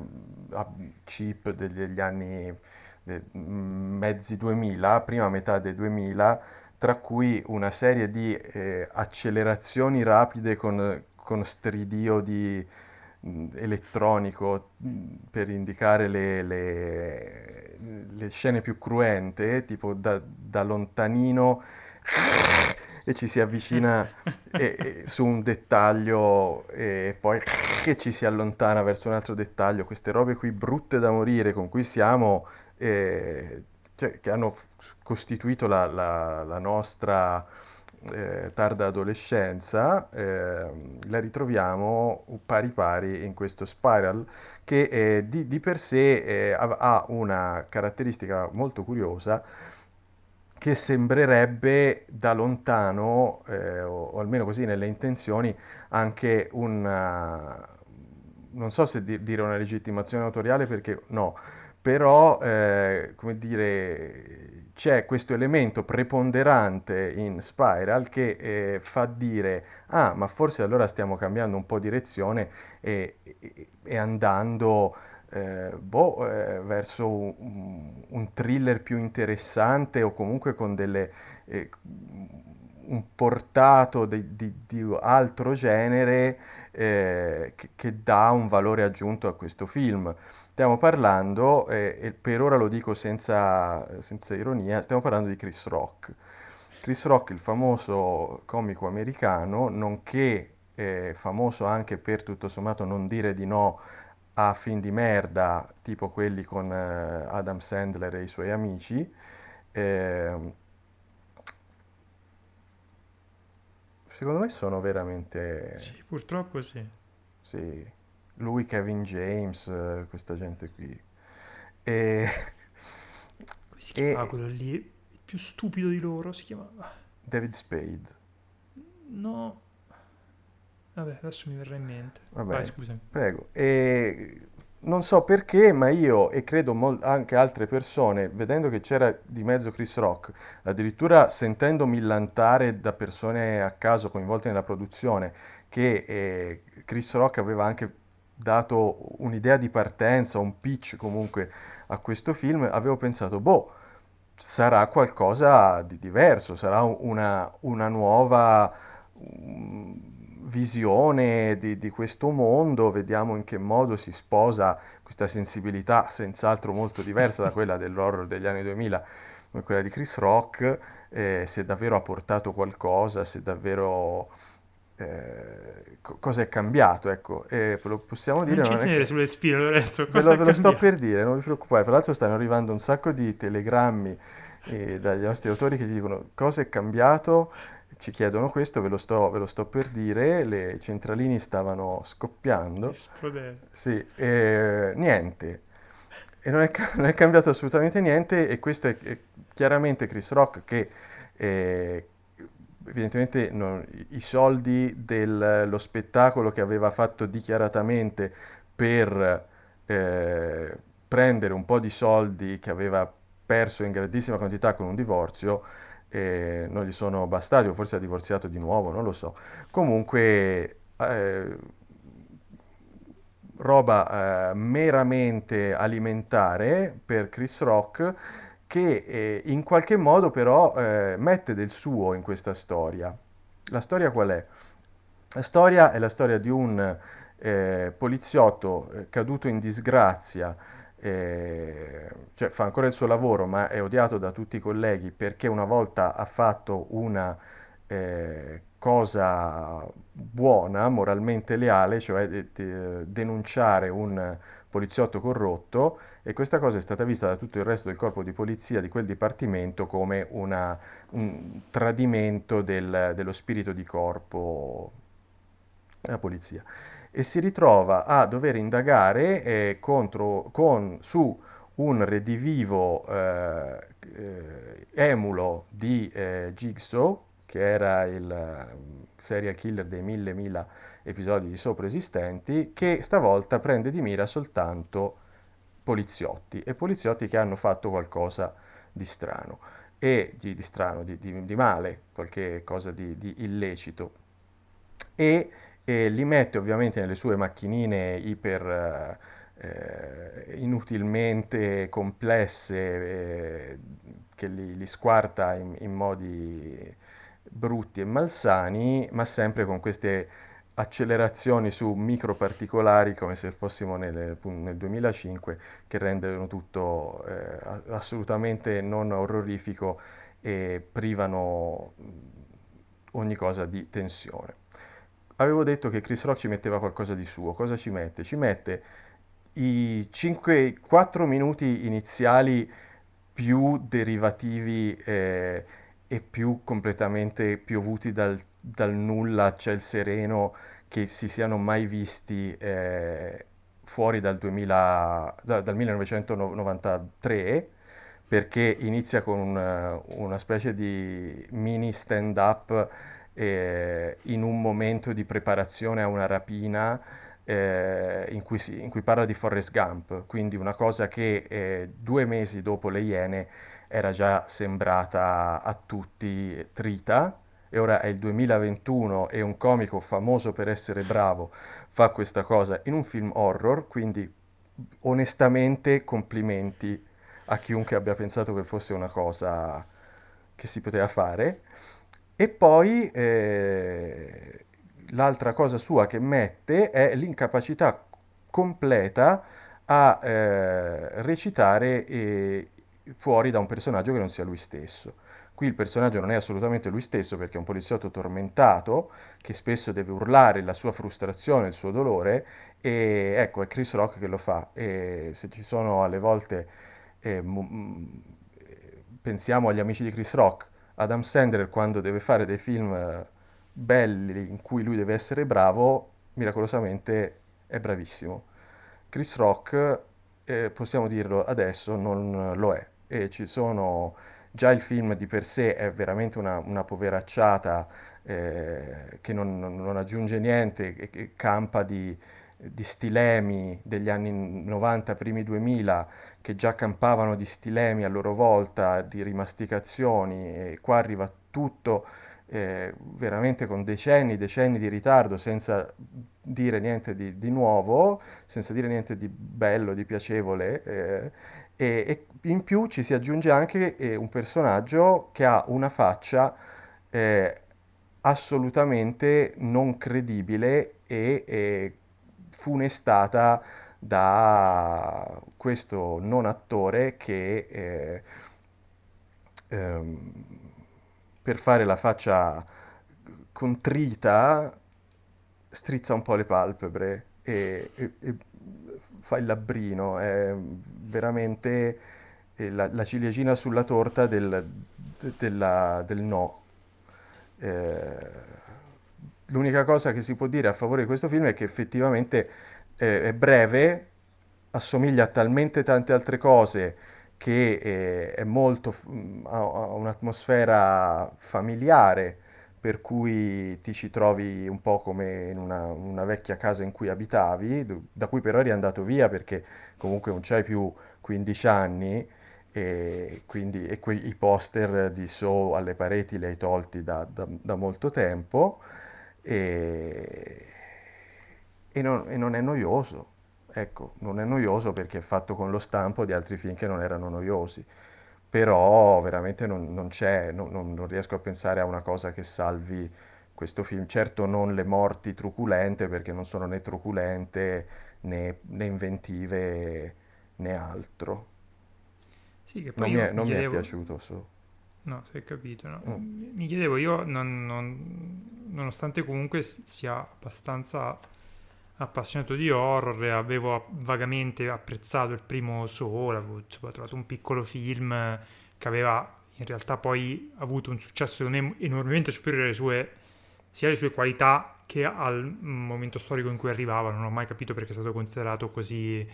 a- cheap degli, anni mezzi 2000, prima metà del 2000, tra cui una serie di eh, accelerazioni rapide con, con stridio di mh, elettronico mh, per indicare le, le- le scene più cruente, tipo da, da lontanino e ci si avvicina e- e su un dettaglio e poi che ci si allontana verso un altro dettaglio, queste robe qui brutte da morire con cui siamo, eh, cioè, che hanno costituito la, la- la nostra eh, tarda adolescenza, eh, la ritroviamo pari pari in questo Spiral che eh, di, di per sé eh, ha una caratteristica molto curiosa che sembrerebbe da lontano, eh, o, o almeno così nelle intenzioni, anche una, non so se di- dire una legittimazione autoriale perché no, però eh, come dire, c'è questo elemento preponderante in Spiral che eh, fa dire, ah, ma forse allora stiamo cambiando un po' direzione e, e- e andando eh, boh, eh, verso un, un thriller più interessante o comunque con delle, eh, un portato di, di- di altro genere eh, che, che dà un valore aggiunto a questo film. Stiamo parlando, eh, e per ora lo dico senza, senza ironia, stiamo parlando di Chris Rock. Chris Rock, il famoso comico americano, nonché eh, famoso anche per tutto sommato non dire di no a film di merda, tipo quelli con eh, Adam Sandler e i suoi amici. ehm, secondo me sono veramente... Sì, purtroppo sì. Sì, lui, Kevin James, eh, questa gente qui. E, Come si chiamava e quello lì? Il più stupido di loro si chiamava... David Spade. No... Vabbè, adesso mi verrà in mente. Va Vai, scusami. prego. E non so perché, ma io e credo mol- anche altre persone, vedendo che c'era di mezzo Chris Rock, addirittura sentendo millantare da persone a caso coinvolte nella produzione, che eh, Chris Rock aveva anche dato un'idea di partenza, un pitch comunque a questo film, avevo pensato, boh, sarà qualcosa di diverso, sarà un- una, una nuova mm, visione di, di questo mondo, vediamo in che modo si sposa questa sensibilità senz'altro molto diversa da quella dell'horror degli anni 2000, come quella di Chris Rock, eh, se davvero ha portato qualcosa, se davvero... eh, co- cosa è cambiato, ecco, e ve lo possiamo dire, Non ci tenere che... sulle spine, Lorenzo. Ve Cosa lo, ve lo sto per dire, non vi preoccupare. Tra l'altro stanno arrivando un sacco di telegrammi eh, dagli nostri autori che dicono cosa è cambiato, ci chiedono questo, ve lo sto, ve lo sto per dire, le centralini stavano scoppiando. Esplodere. Sì, e niente. E non è, non è cambiato assolutamente niente e questo è, è chiaramente Chris Rock che eh, evidentemente non- i soldi dello spettacolo che aveva fatto dichiaratamente per eh, prendere un po' di soldi che aveva perso in grandissima quantità con un divorzio eh, non gli sono bastati o forse ha divorziato di nuovo, non lo so. Comunque eh, roba eh, meramente alimentare per Chris Rock che eh, in qualche modo però eh, mette del suo in questa storia. La storia qual è? La storia è la storia di un eh, poliziotto eh, caduto in disgrazia eh, cioè fa ancora il suo lavoro, ma è odiato da tutti i colleghi perché una volta ha fatto una eh, cosa buona, moralmente leale, cioè de- de- denunciare un poliziotto corrotto e questa cosa è stata vista da tutto il resto del corpo di polizia di quel dipartimento come una, un tradimento del, dello spirito di corpo della polizia. E si ritrova a dover indagare eh, contro, con, su un redivivo eh, eh, emulo di eh, Jigsaw, che era il uh, serial killer dei mille mila episodi di sopra esistenti, che stavolta prende di mira soltanto poliziotti e poliziotti che hanno fatto qualcosa di strano e di, di strano, di, di, di, male, qualche cosa di, illecito. E e li mette ovviamente nelle sue macchinine iper eh, inutilmente complesse eh, che li, li squarta in, in, modi brutti e malsani, ma sempre con queste accelerazioni su micro particolari come se fossimo nel, nel 2005 che rendono tutto eh, assolutamente non orrorifico e privano ogni cosa di tensione avevo detto che Chris Rock ci metteva qualcosa di suo. Cosa ci mette? Ci mette i 5, 4 minuti iniziali più derivativi eh, e più completamente piovuti dal, dal, nulla a ciel sereno che si siano mai visti eh, fuori dal, 2000, da, dal 1993 perché inizia con una, una specie di mini stand-up eh, in un momento di preparazione a una rapina eh, in, cui si, in, cui parla di Forrest Gump, quindi una cosa che eh, due mesi dopo le Iene era già sembrata a tutti trita e ora è il 2021 e un comico famoso per essere bravo fa questa cosa in un film horror, quindi onestamente complimenti a chiunque abbia pensato che fosse una cosa che si poteva fare. E poi eh, l'altra cosa sua che mette è l'incapacità completa a eh, recitare eh, fuori da un personaggio che non sia lui stesso. Qui il personaggio non è assolutamente lui stesso perché è un poliziotto tormentato che spesso deve urlare la sua frustrazione, il suo dolore e ecco è Chris Rock che lo fa e se ci sono alle volte eh, m- pensiamo agli amici di Chris Rock Adam Sandler quando deve fare dei film eh, belli in cui lui deve essere bravo, miracolosamente è bravissimo. Chris Rock, eh, possiamo dirlo adesso, non lo è. E ci sono già il film di per sé è veramente una, una poveracciata eh, che non, non, aggiunge niente, che, campa di, di, stilemi degli anni 90, primi 2000, che già campavano di stilemi a loro volta, di rimasticazioni, e qua arriva tutto eh, veramente con decenni, decenni di ritardo, senza dire niente di, di nuovo, senza dire niente di bello, di piacevole. Eh, e, e, in più ci si aggiunge anche eh, un personaggio che ha una faccia eh, assolutamente non credibile e, e funestata da questo non attore che eh, ehm, per fare la faccia contrita strizza un po' le palpebre e, e, e fa il labbrino, è veramente la, la ciliegina sulla torta del, della, del no. Eh, l'unica cosa che si può dire a favore di questo film è che effettivamente eh, è breve, assomiglia a talmente tante altre cose che eh, è molto, mm, ha, ha un'atmosfera familiare, per cui ti ci trovi un po' come in una, una, vecchia casa in cui abitavi, da cui però eri andato via perché comunque non c'hai più 15 anni e quindi e quei, i poster di So alle pareti li hai tolti da, da, da molto tempo. E, e non, e non è noioso. Ecco, non è noioso perché è fatto con lo stampo di altri film che non erano noiosi. Però veramente non, non c'è, non, non riesco a pensare a una cosa che salvi questo film. Certo non le morti truculente perché non sono né truculente né, né inventive né altro. Sì, che poi Non, mi è, non mi è chiedevo... piaciuto. so. No, si è capito, no. Mm. Mi chiedevo io, non- non- nonostante comunque sia abbastanza appassionato di horror avevo vagamente apprezzato il primo Soul, avevo trovato un piccolo film che aveva in realtà poi avuto un successo enormemente superiore alle sue, sia alle sue qualità che al momento storico in cui arrivava. Non ho mai capito perché è stato considerato così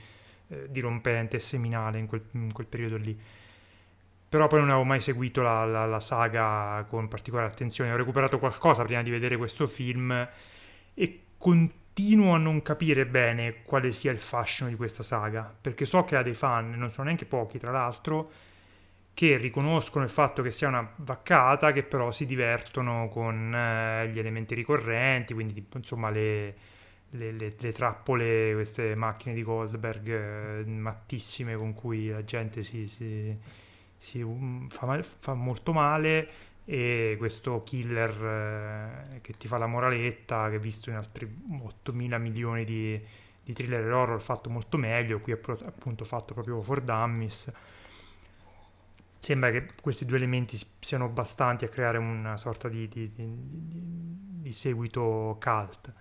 eh, dirompente e seminale in quel, in quel periodo lì però poi non avevo mai seguito la, la- la saga con particolare attenzione. Ho recuperato qualcosa prima di vedere questo film e continuo a non capire bene quale sia il fascino di questa saga, perché so che ha dei fan, non sono neanche pochi tra l'altro, che riconoscono il fatto che sia una vaccata, che però si divertono con eh, gli elementi ricorrenti, quindi tipo, insomma le, le- le- le trappole, queste macchine di Goldberg eh, mattissime con cui la gente si, si- si, um, fa, mal- fa molto male e questo killer eh, che ti fa la moraletta che visto in altri 8.000 milioni di, di thriller horror fatto molto meglio qui è pro- appunto fatto proprio for dummies. Sembra che questi due elementi siano bastanti a creare una sorta di- di- di seguito cult.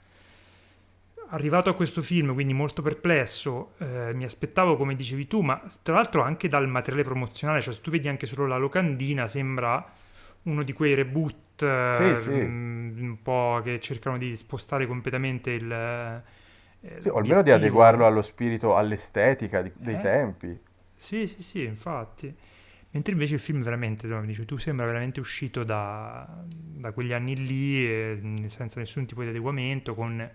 Arrivato a questo film, quindi molto perplesso, eh, mi aspettavo, come dicevi tu, ma tra l'altro anche dal materiale promozionale, cioè se tu vedi anche solo la locandina, sembra uno di quei reboot eh, Sì, sì. mm, un po' che cercano di spostare completamente il... eh, Sì, o almeno di adeguarlo allo spirito, all'estetica di- dei Eh? tempi. Sì, sì, sì, infatti. Mentre invece il film veramente, come dici tu, sembra veramente uscito da, da quegli anni lì, e, mh, senza nessun tipo di adeguamento, con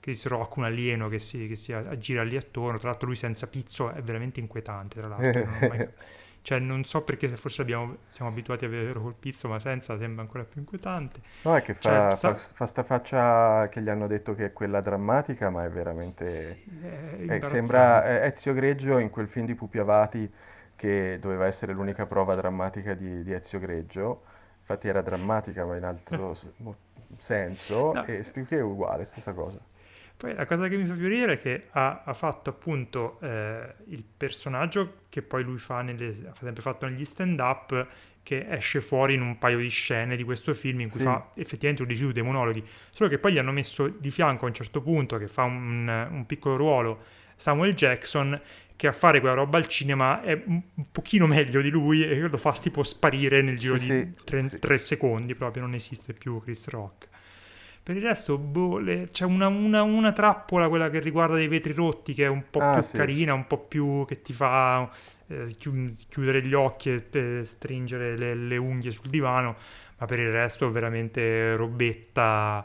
Chris Rock, un alieno che si, che si aggira lì attorno. Tra l'altro lui senza pizzo è veramente inquietante, tra l'altro. Cioè, non so perché se forse abbiamo- siamo abituati a vederlo col pizzo, ma senza sembra ancora più inquietante. No, è che Cioè, fa, sa- fa, fa sta faccia che gli hanno detto che è quella drammatica, ma è veramente... È eh, imbarazzante. sembra Ezio Greggio in quel film di Pupi Avati che doveva essere l'unica prova drammatica di, di Ezio Greggio. Infatti era drammatica, ma in altro senso. No. E è uguale, stessa cosa. Poi la cosa che mi fa più ridere è che ha, ha fatto appunto eh, il personaggio che poi lui fa, nelle, ha sempre fatto negli stand-up, che esce fuori in un paio di scene di questo film in cui Sì. fa effettivamente un dici tu, dei monologhi, solo che poi gli hanno messo di fianco a un certo punto, che fa un, un piccolo ruolo, Samuel Jackson, che a fare quella roba al cinema è un, pochino meglio di lui e lo fa tipo sparire nel giro Sì, di tre, sì. tre secondi, proprio non esiste più Chris Rock. Per il resto, boh, le- c'è una, una- una trappola, quella che riguarda dei vetri rotti, che è un po' Ah, più sì. carina, un po' più che ti fa eh, chiu- chiudere gli occhi e te- stringere le, le unghie sul divano, ma per il resto veramente robetta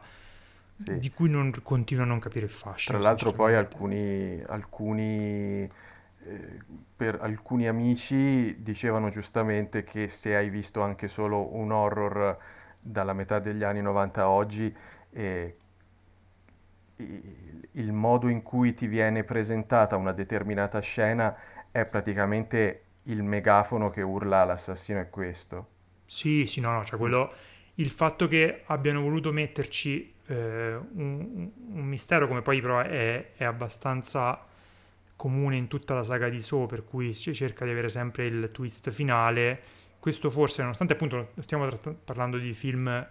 Sì. di cui non continuo a non capire il fascino. Tra l'altro poi alcuni, alcuni, eh, per alcuni amici dicevano giustamente che se hai visto anche solo un horror dalla metà degli anni 90 a oggi, eh, il, modo in cui ti viene presentata una determinata scena è praticamente il megafono che urla l'assassino è questo. Sì, sì, no, no, cioè quello, il fatto che abbiano voluto metterci eh, un, un mistero come poi però è, è abbastanza comune in tutta la saga di Saw, per cui si cerca di avere sempre il twist finale. Questo forse, nonostante appunto stiamo tratt- parlando di film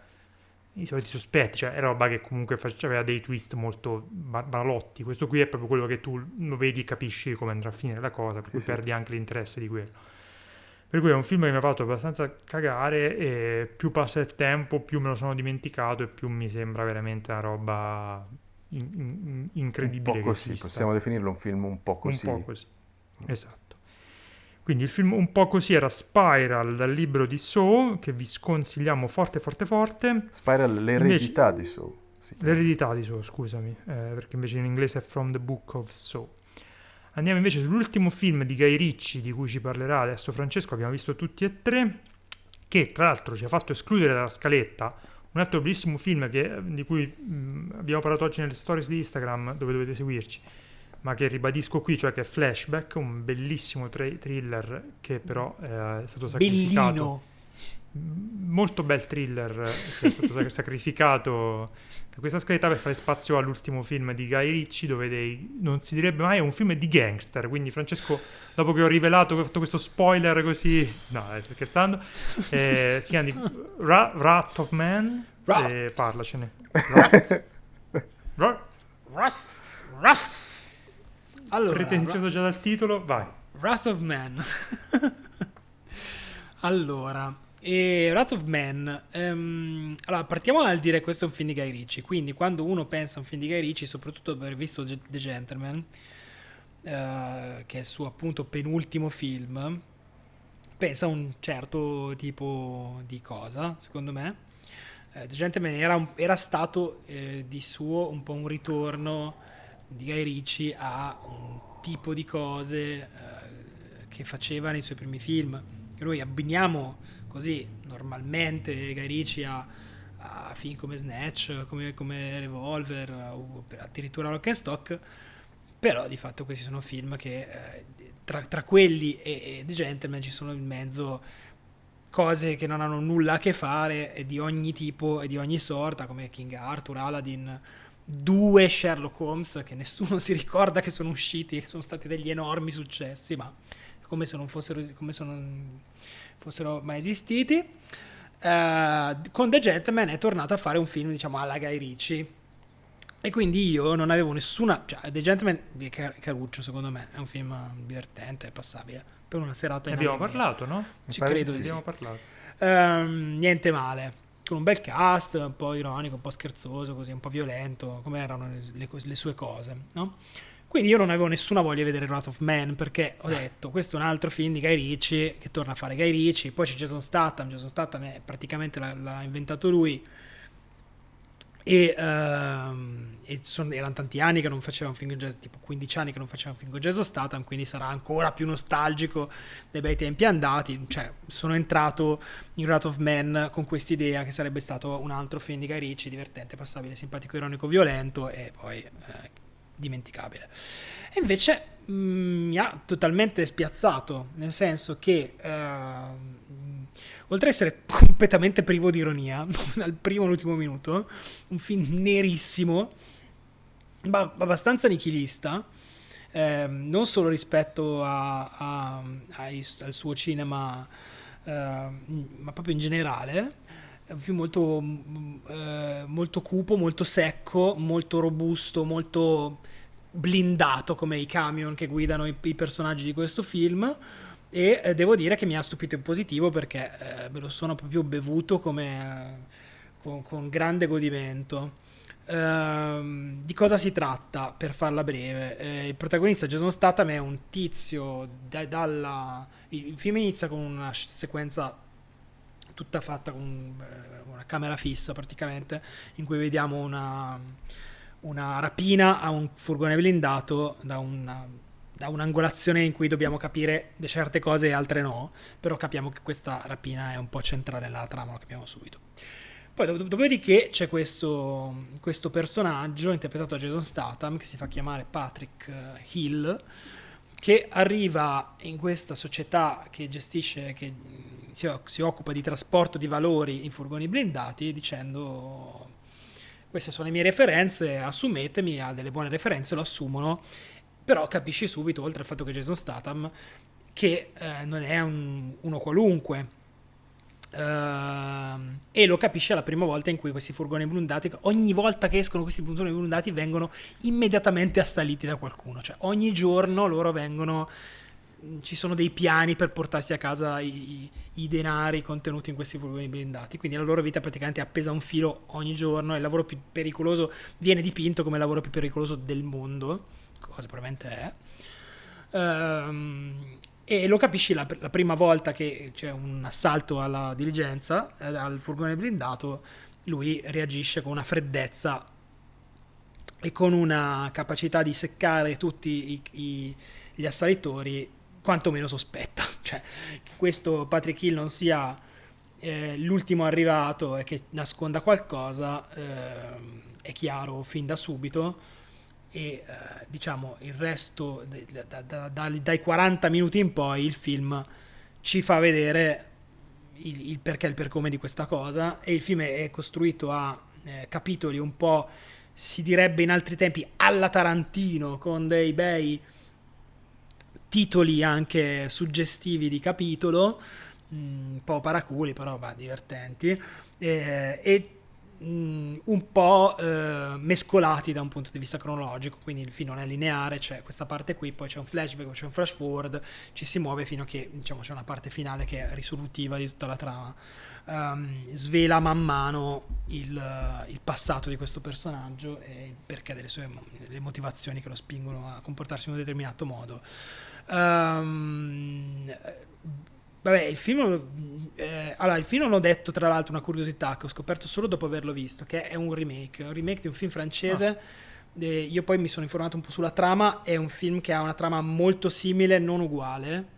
i soliti sospetti, cioè è roba che comunque face- aveva dei twist molto ba- banalotti. Questo qui è proprio quello che tu lo vedi e capisci come andrà a finire la cosa, per cui Sì, perdi anche l'interesse di quello. Per cui è un film che mi ha fatto abbastanza cagare e più passa il tempo, più me lo sono dimenticato e più mi sembra veramente una roba in- in- Un incredibile po' che così, esista. possiamo definirlo un film un po' Un così. po' così. Esatto. Quindi il film un po' così era Spiral dal libro di Saw, che vi sconsigliamo forte forte forte. Spiral, l'eredità di Saw. L'eredità di Saw, scusami, eh, perché invece in inglese è From the Book of Saw. Andiamo invece sull'ultimo film di Guy Ritchie di cui ci parlerà adesso Francesco, abbiamo visto tutti e tre, che tra l'altro ci ha fatto escludere dalla scaletta un altro bellissimo film che- di cui mh, abbiamo parlato oggi nelle stories di Instagram dove dovete seguirci, ma che ribadisco qui, cioè che è Flashback, un bellissimo tra- thriller che però eh, è stato sacrificato. Bellino. molto bel thriller che è stato sacrificato da questa scaletta per fare spazio all'ultimo film di Guy Ritchie dove dei, non si direbbe mai è un film di gangster quindi Francesco dopo che ho rivelato che ho fatto questo spoiler così no sto scherzando eh, si chiama di Ra- Wrath of Man Wrath. Eh, parlacene. Wrath. Wrath, Wrath. Allora, pretenzioso già dal titolo vai Wrath of Man. allora, e Wrath of Man. ehm, allora, partiamo dal dire che questo è un film di Guy Ritchie. Quindi, quando uno pensa a un film di Guy Ritchie, soprattutto per aver visto The Gentleman, eh, che è il suo appunto penultimo film, pensa a un certo tipo di cosa, secondo me. Eh, The Gentleman era, un- era stato eh, di suo un po' un ritorno di Guy Ritchie a un tipo di cose eh, che faceva nei suoi primi film. Che noi abbiniamo così normalmente Guy Ritchie a, a film come Snatch, come, come Revolver, o addirittura Rock and Stock. Però di fatto questi sono film che eh, tra, tra quelli e, e The Gentleman ci sono in mezzo cose che non hanno nulla a che fare e di ogni tipo e di ogni sorta come King Arthur, Aladdin, due Sherlock Holmes che nessuno si ricorda che sono usciti e sono stati degli enormi successi, ma come se non fossero, come se non fossero mai esistiti. Eh, con The Gentleman è tornato a fare un film, diciamo, alla Guy Ritchie. E quindi io non avevo nessuna. Cioè, The Gentleman è car- caruccio, secondo me. È un film divertente, passabile. Per una serata ne in abbiamo parlato no? Ci credo di di sì. abbiamo parlato Ehm, niente male. Con un bel cast, un po' ironico, un po' scherzoso, così, un po' violento, come erano le, le sue cose, no? Quindi io non avevo nessuna voglia di vedere Wrath of Man perché ho detto questo è un altro film di Guy Ritchie che torna a fare Guy Ritchie, poi c'è Jason Statham, Jason Statham è praticamente l'ha, l'ha inventato lui e, ehm, e son- erano tanti anni che non faceva un film con jazz, tipo 15 anni che non faceva un film con Jason Statham, quindi sarà ancora più nostalgico dei bei tempi andati, cioè sono entrato in Wrath of Man con quest'idea che sarebbe stato un altro film di Guy Ritchie, divertente, passabile, simpatico, ironico, violento e poi eh, dimenticabile. E invece mh, mi ha totalmente spiazzato, nel senso che ehm, oltre ad essere completamente privo di ironia, dal primo all'ultimo minuto, un film nerissimo, ma abbastanza nichilista, ehm, non solo rispetto a- a- ai- al suo cinema, ehm, ma proprio in generale. È un film molto, mm, eh, molto cupo, molto secco, molto robusto, molto blindato come i camion che guidano i, i personaggi di questo film. E eh, devo dire che mi ha stupito in positivo perché eh, me lo sono proprio bevuto come, eh, con, con grande godimento. Ehm, di cosa si tratta per farla breve? Eh, il protagonista Jason Statham è un tizio da- dalla... Il il film inizia con una sequenza tutta fatta con eh, una camera fissa praticamente in cui vediamo una, una rapina a un furgone blindato da una da un'angolazione in cui dobbiamo capire certe cose e altre no, però capiamo che questa rapina è un po' centrale nella trama, lo capiamo subito. Poi dop- dopodiché c'è questo, questo personaggio interpretato da Jason Statham che si fa chiamare Patrick eh, Hill che arriva in questa società che gestisce, che mh, si, si occupa di trasporto di valori in furgoni blindati dicendo queste sono le mie referenze, assumetemi, ha delle buone referenze, lo assumono, però capisci subito, oltre al fatto che Jason Statham, che eh, non è un- uno qualunque. Ehm, e lo capisce la prima volta in cui questi furgoni blindati, ogni volta che escono questi furgoni blindati, vengono immediatamente assaliti da qualcuno. Cioè, ogni giorno loro vengono. Ci sono dei piani per portarsi a casa i, i- i denari contenuti in questi furgoni blindati. Quindi la loro vita praticamente è appesa a un filo ogni giorno. E il lavoro più pericoloso viene dipinto come il lavoro più pericoloso del mondo, cosa probabilmente è. Ehm, e lo capisci la, la prima volta che c'è un assalto alla diligenza, eh, al furgone blindato, lui reagisce con una freddezza e con una capacità di seccare tutti i- i- gli assalitori quantomeno sospetta. Cioè, che questo Patrick Hill non sia eh, l'ultimo arrivato e che nasconda qualcosa ehm, è chiaro fin da subito e eh, diciamo il resto da- da- da- dai 40 minuti in poi il film ci fa vedere il, il, perché e il per come di questa cosa. E il film è costruito a eh, capitoli un po' si direbbe in altri tempi alla Tarantino con dei bei titoli anche suggestivi di capitolo mm, un po' paraculi però va, divertenti. Eh, e Mm, un po' eh, mescolati da un punto di vista cronologico, quindi il film non è lineare, c'è questa parte qui, poi c'è un flashback, c'è un flash forward, ci si muove fino a che diciamo, c'è una parte finale che è risolutiva di tutta la trama. Um, svela man mano il, il, passato di questo personaggio e il perché delle sue le motivazioni che lo spingono a comportarsi in un determinato modo. Um, Vabbè, il film. Eh, allora, il film l'ho detto, tra l'altro, una curiosità che ho scoperto solo dopo averlo visto, che è un remake. Un remake di un film francese. Ah. Eh, io poi mi sono informato un po' sulla trama. È un film che ha una trama molto simile, non uguale.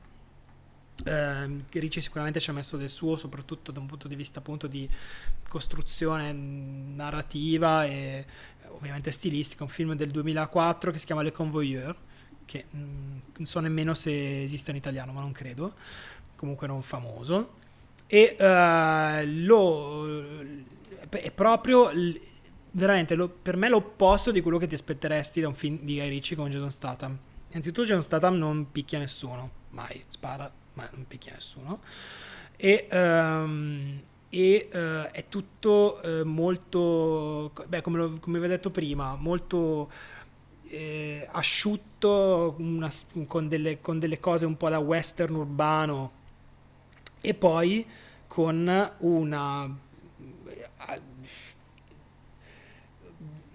Eh, Ricci sicuramente ci ha messo del suo, soprattutto da un punto di vista appunto di costruzione narrativa e ovviamente stilistica. Un film del 2004 che si chiama Le Convoyeur, che mh, mm, non so nemmeno se esiste in italiano, ma non credo comunque non famoso, e uh, lo, è proprio veramente lo, per me l'opposto di quello che ti aspetteresti da un film di Guy Ritchie con Jason Statham. Innanzitutto Jason Statham non picchia nessuno, mai, spara, ma non picchia nessuno. E, um, e uh, è tutto uh, molto, beh, come, lo, come vi ho detto prima, molto eh, asciutto, una, con, delle, con, delle, cose un po' da western urbano, e poi con una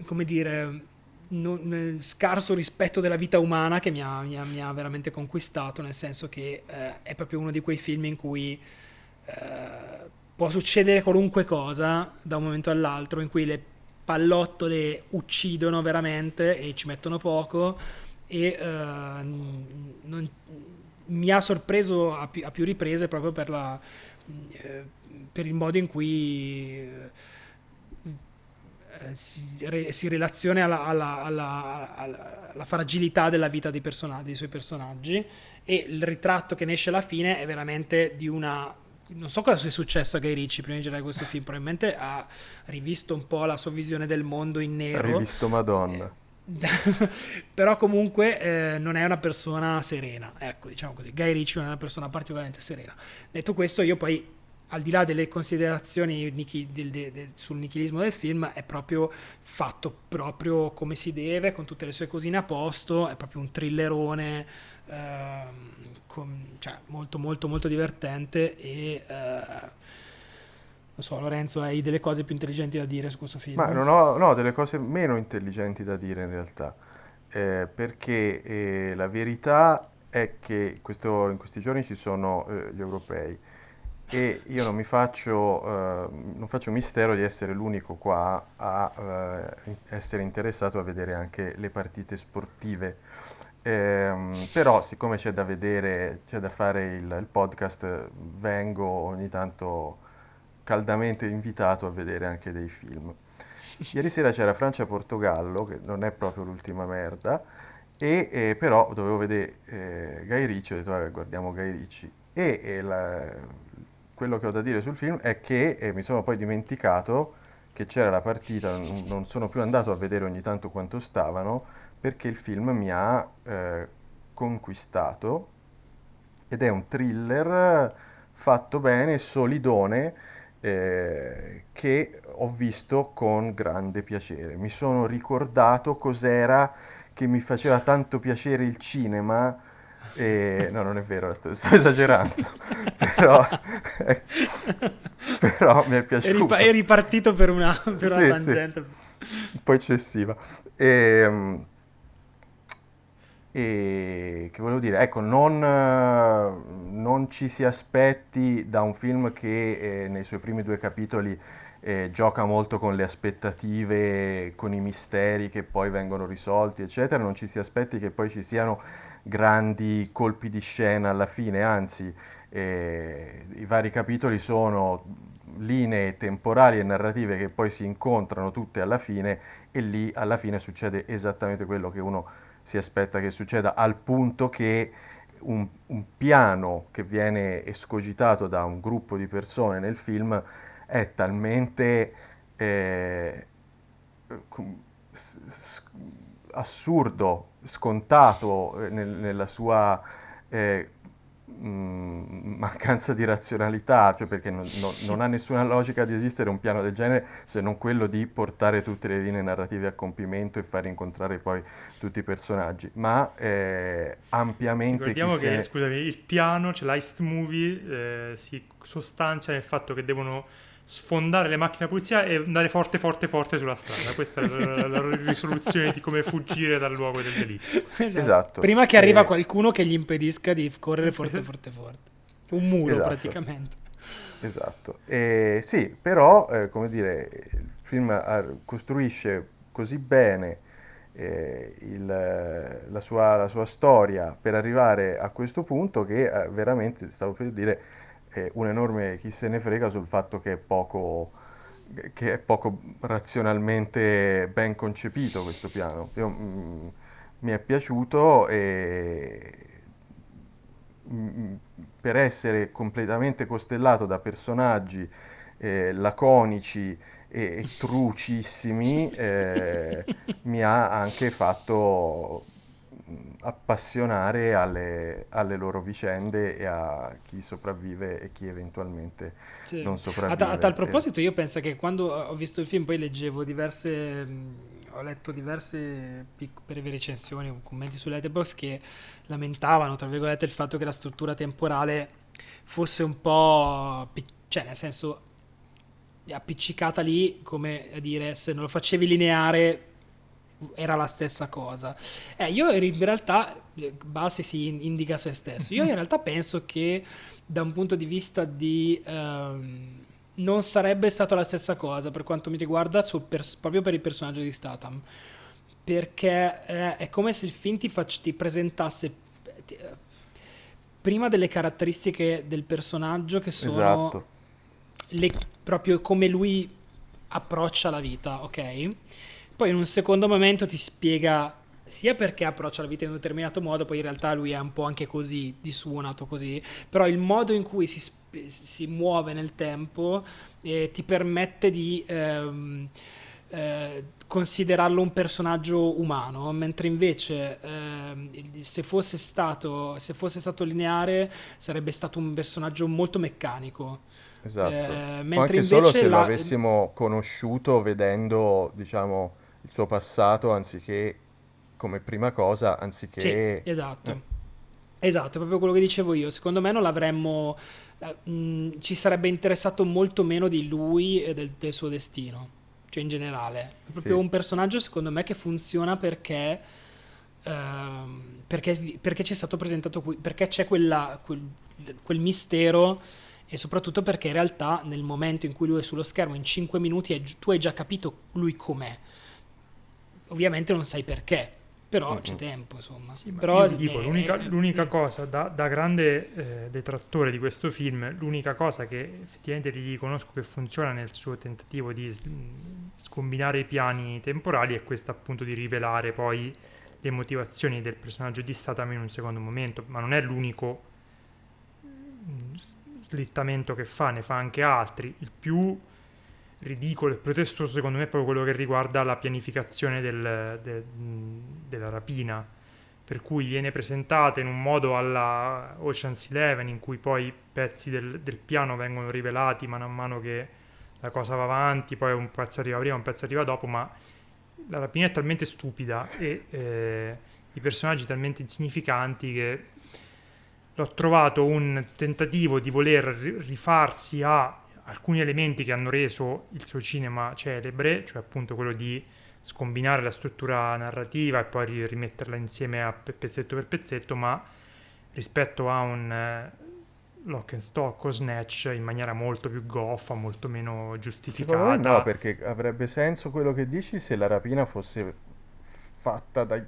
come dire non, scarso rispetto della vita umana che mi ha, mi ha, mi ha veramente conquistato nel senso che eh, è proprio uno di quei film in cui eh, può succedere qualunque cosa da un momento all'altro in cui le pallottole uccidono veramente e ci mettono poco e eh, non, mi ha sorpreso a più, a più riprese proprio per, la, eh, per, il modo in cui eh, si, re, si, relaziona alla, alla, alla, alla, fragilità della vita dei, dei suoi personaggi e il ritratto che ne esce alla fine è veramente di una non so cosa sia successo a Guy Ricci prima di girare questo film, probabilmente ha rivisto un po' la sua visione del mondo in nero. Ha rivisto Madonna. Eh, però comunque eh, non è una persona serena, ecco, diciamo così. Guy Ritchie non è una persona particolarmente serena. Detto questo, io poi, al di là delle considerazioni nichi, del, del, del, sul nichilismo del film, è proprio fatto proprio come si deve, con tutte le sue cosine a posto, è proprio un thrillerone, eh, con, cioè, molto molto molto divertente e... Eh, non so, Lorenzo, hai delle cose più intelligenti da dire su questo film? Ma non ho no, delle cose meno intelligenti da dire in realtà, eh, perché eh, la verità è che questo, in questi giorni ci sono eh, gli europei e io non mi faccio, eh, non faccio mistero di essere l'unico qua a eh, essere interessato a vedere anche le partite sportive. Ehm, però siccome c'è da vedere, c'è da fare il, il podcast, vengo ogni tanto caldamente invitato a vedere anche dei film. Ieri sera c'era Francia-Portogallo, che non è proprio l'ultima merda, e eh, però dovevo vedere eh, Guy Ricci, ho detto vabbè guardiamo Guy Ricci. E, e la, quello che ho da dire sul film è che eh, mi sono poi dimenticato che c'era la partita, non, non sono più andato a vedere ogni tanto quanto stavano, perché il film mi ha eh, conquistato ed è un thriller fatto bene, solidone, eh, che ho visto con grande piacere. Mi sono ricordato cos'era che mi faceva tanto piacere il cinema. E... No, non è vero, sto, sto esagerando, però, però mi è piaciuto. È, ripartito per una, per una sì, tangente. Sì. Un po' eccessiva. E, ehm, e che volevo dire, ecco, non, non ci si aspetti da un film che eh, nei suoi primi due capitoli eh, gioca molto con le aspettative, con i misteri che poi vengono risolti, eccetera, non ci si aspetti che poi ci siano grandi colpi di scena alla fine, anzi eh, i vari capitoli sono linee temporali e narrative che poi si incontrano tutte alla fine e lì alla fine succede esattamente quello che uno si aspetta che succeda, al punto che un, un, piano che viene escogitato da un gruppo di persone nel film è talmente eh, assurdo, scontato eh, nel, nella sua eh, mh, mancanza di razionalità, cioè perché non, non, non, ha nessuna logica di esistere un piano del genere se non quello di portare tutte le linee narrative a compimento e far incontrare poi tutti i personaggi, ma eh, ampiamente... Ricordiamo che, se... scusami, il piano, cioè l'Heist Movie, eh, si sostancia nel fatto che devono sfondare le macchine da polizia e andare forte forte forte sulla strada. Questa è la, la, la risoluzione di come fuggire dal luogo del delitto. Esatto. esatto. Prima che arriva e... qualcuno che gli impedisca di correre forte forte forte. Un muro esatto. praticamente. Esatto. E, sì, però, eh, come dire, il film costruisce così bene eh, il, la, sua, la, sua, storia per arrivare a questo punto che eh, veramente, stavo per dire, eh, un enorme chi se ne frega sul fatto che è poco, che è poco razionalmente ben concepito questo piano. Io, mm, mi è piaciuto e mm, per essere completamente costellato da personaggi eh, laconici e, e trucissimi eh, mi ha anche fatto appassionare alle, alle, loro vicende e a chi sopravvive e chi eventualmente sì. non sopravvive. A, a, tal proposito, io penso che quando ho visto il film, poi leggevo diverse. Ho letto diverse pic- brevi recensioni o commenti su Letterboxd che lamentavano, tra virgolette, il fatto che la struttura temporale fosse un po'. cioè, nel senso, appiccicata lì, come a dire, se non lo facevi lineare era la stessa cosa. Eh, io in realtà, Bassi si indica se stesso, io in realtà penso che da un punto di vista di... Um, non sarebbe stata la stessa cosa per quanto mi riguarda pers- proprio per il personaggio di Statham perché eh, è come se il film ti, fac- ti presentasse eh, prima delle caratteristiche del personaggio che sono esatto. le, proprio come lui approccia la vita, ok? Poi in un secondo momento ti spiega sia perché approccia la vita in un determinato modo, poi in realtà lui è un po' anche così, di suo nato così, però il modo in cui si, si muove nel tempo eh, ti permette di ehm, eh, considerarlo un personaggio umano, mentre invece eh, se, fosse stato, se fosse stato lineare sarebbe stato un personaggio molto meccanico. Esatto, eh, mentre anche invece solo se la... lo avessimo conosciuto vedendo, diciamo il suo passato anziché come prima cosa, anziché... Sì, esatto. Eh. Esatto, è proprio quello che dicevo io. Secondo me non l'avremmo... Mh, mm, ci sarebbe interessato molto meno di lui e del, del suo destino. Cioè in generale. È proprio sì. un personaggio secondo me che funziona perché... Uh, perché, perché ci è stato presentato qui, perché c'è quella, quel, quel mistero e soprattutto perché in realtà nel momento in cui lui è sullo schermo in 5 minuti tu hai già capito lui com'è ovviamente non sai perché, però mm-hmm. c'è tempo, insomma. Sì, però dico, l'unica, è, l'unica è... cosa, da, da grande eh, detrattore di questo film, l'unica cosa che effettivamente ti riconosco che funziona nel suo tentativo di scombinare i piani temporali è questa appunto di rivelare poi le motivazioni del personaggio di Statham in un secondo momento, ma non è l'unico slittamento che fa, ne fa anche altri. Il più ridicolo e protestoso secondo me è proprio quello che riguarda la pianificazione del, de, della rapina per cui viene presentata in un modo alla Ocean's Eleven in cui poi pezzi del, del, piano vengono rivelati mano a mano che la cosa va avanti poi un pezzo arriva prima un pezzo arriva dopo ma la rapina è talmente stupida e eh, i personaggi talmente insignificanti che l'ho trovato un tentativo di voler rifarsi a alcuni elementi che hanno reso il suo cinema celebre, cioè appunto quello di scombinare la struttura narrativa e poi rimetterla insieme a pezzetto per pezzetto, ma rispetto a un eh, lock and stock o snatch in maniera molto più goffa, molto meno giustificata. no, perché avrebbe senso quello che dici se la rapina fosse fatta dai...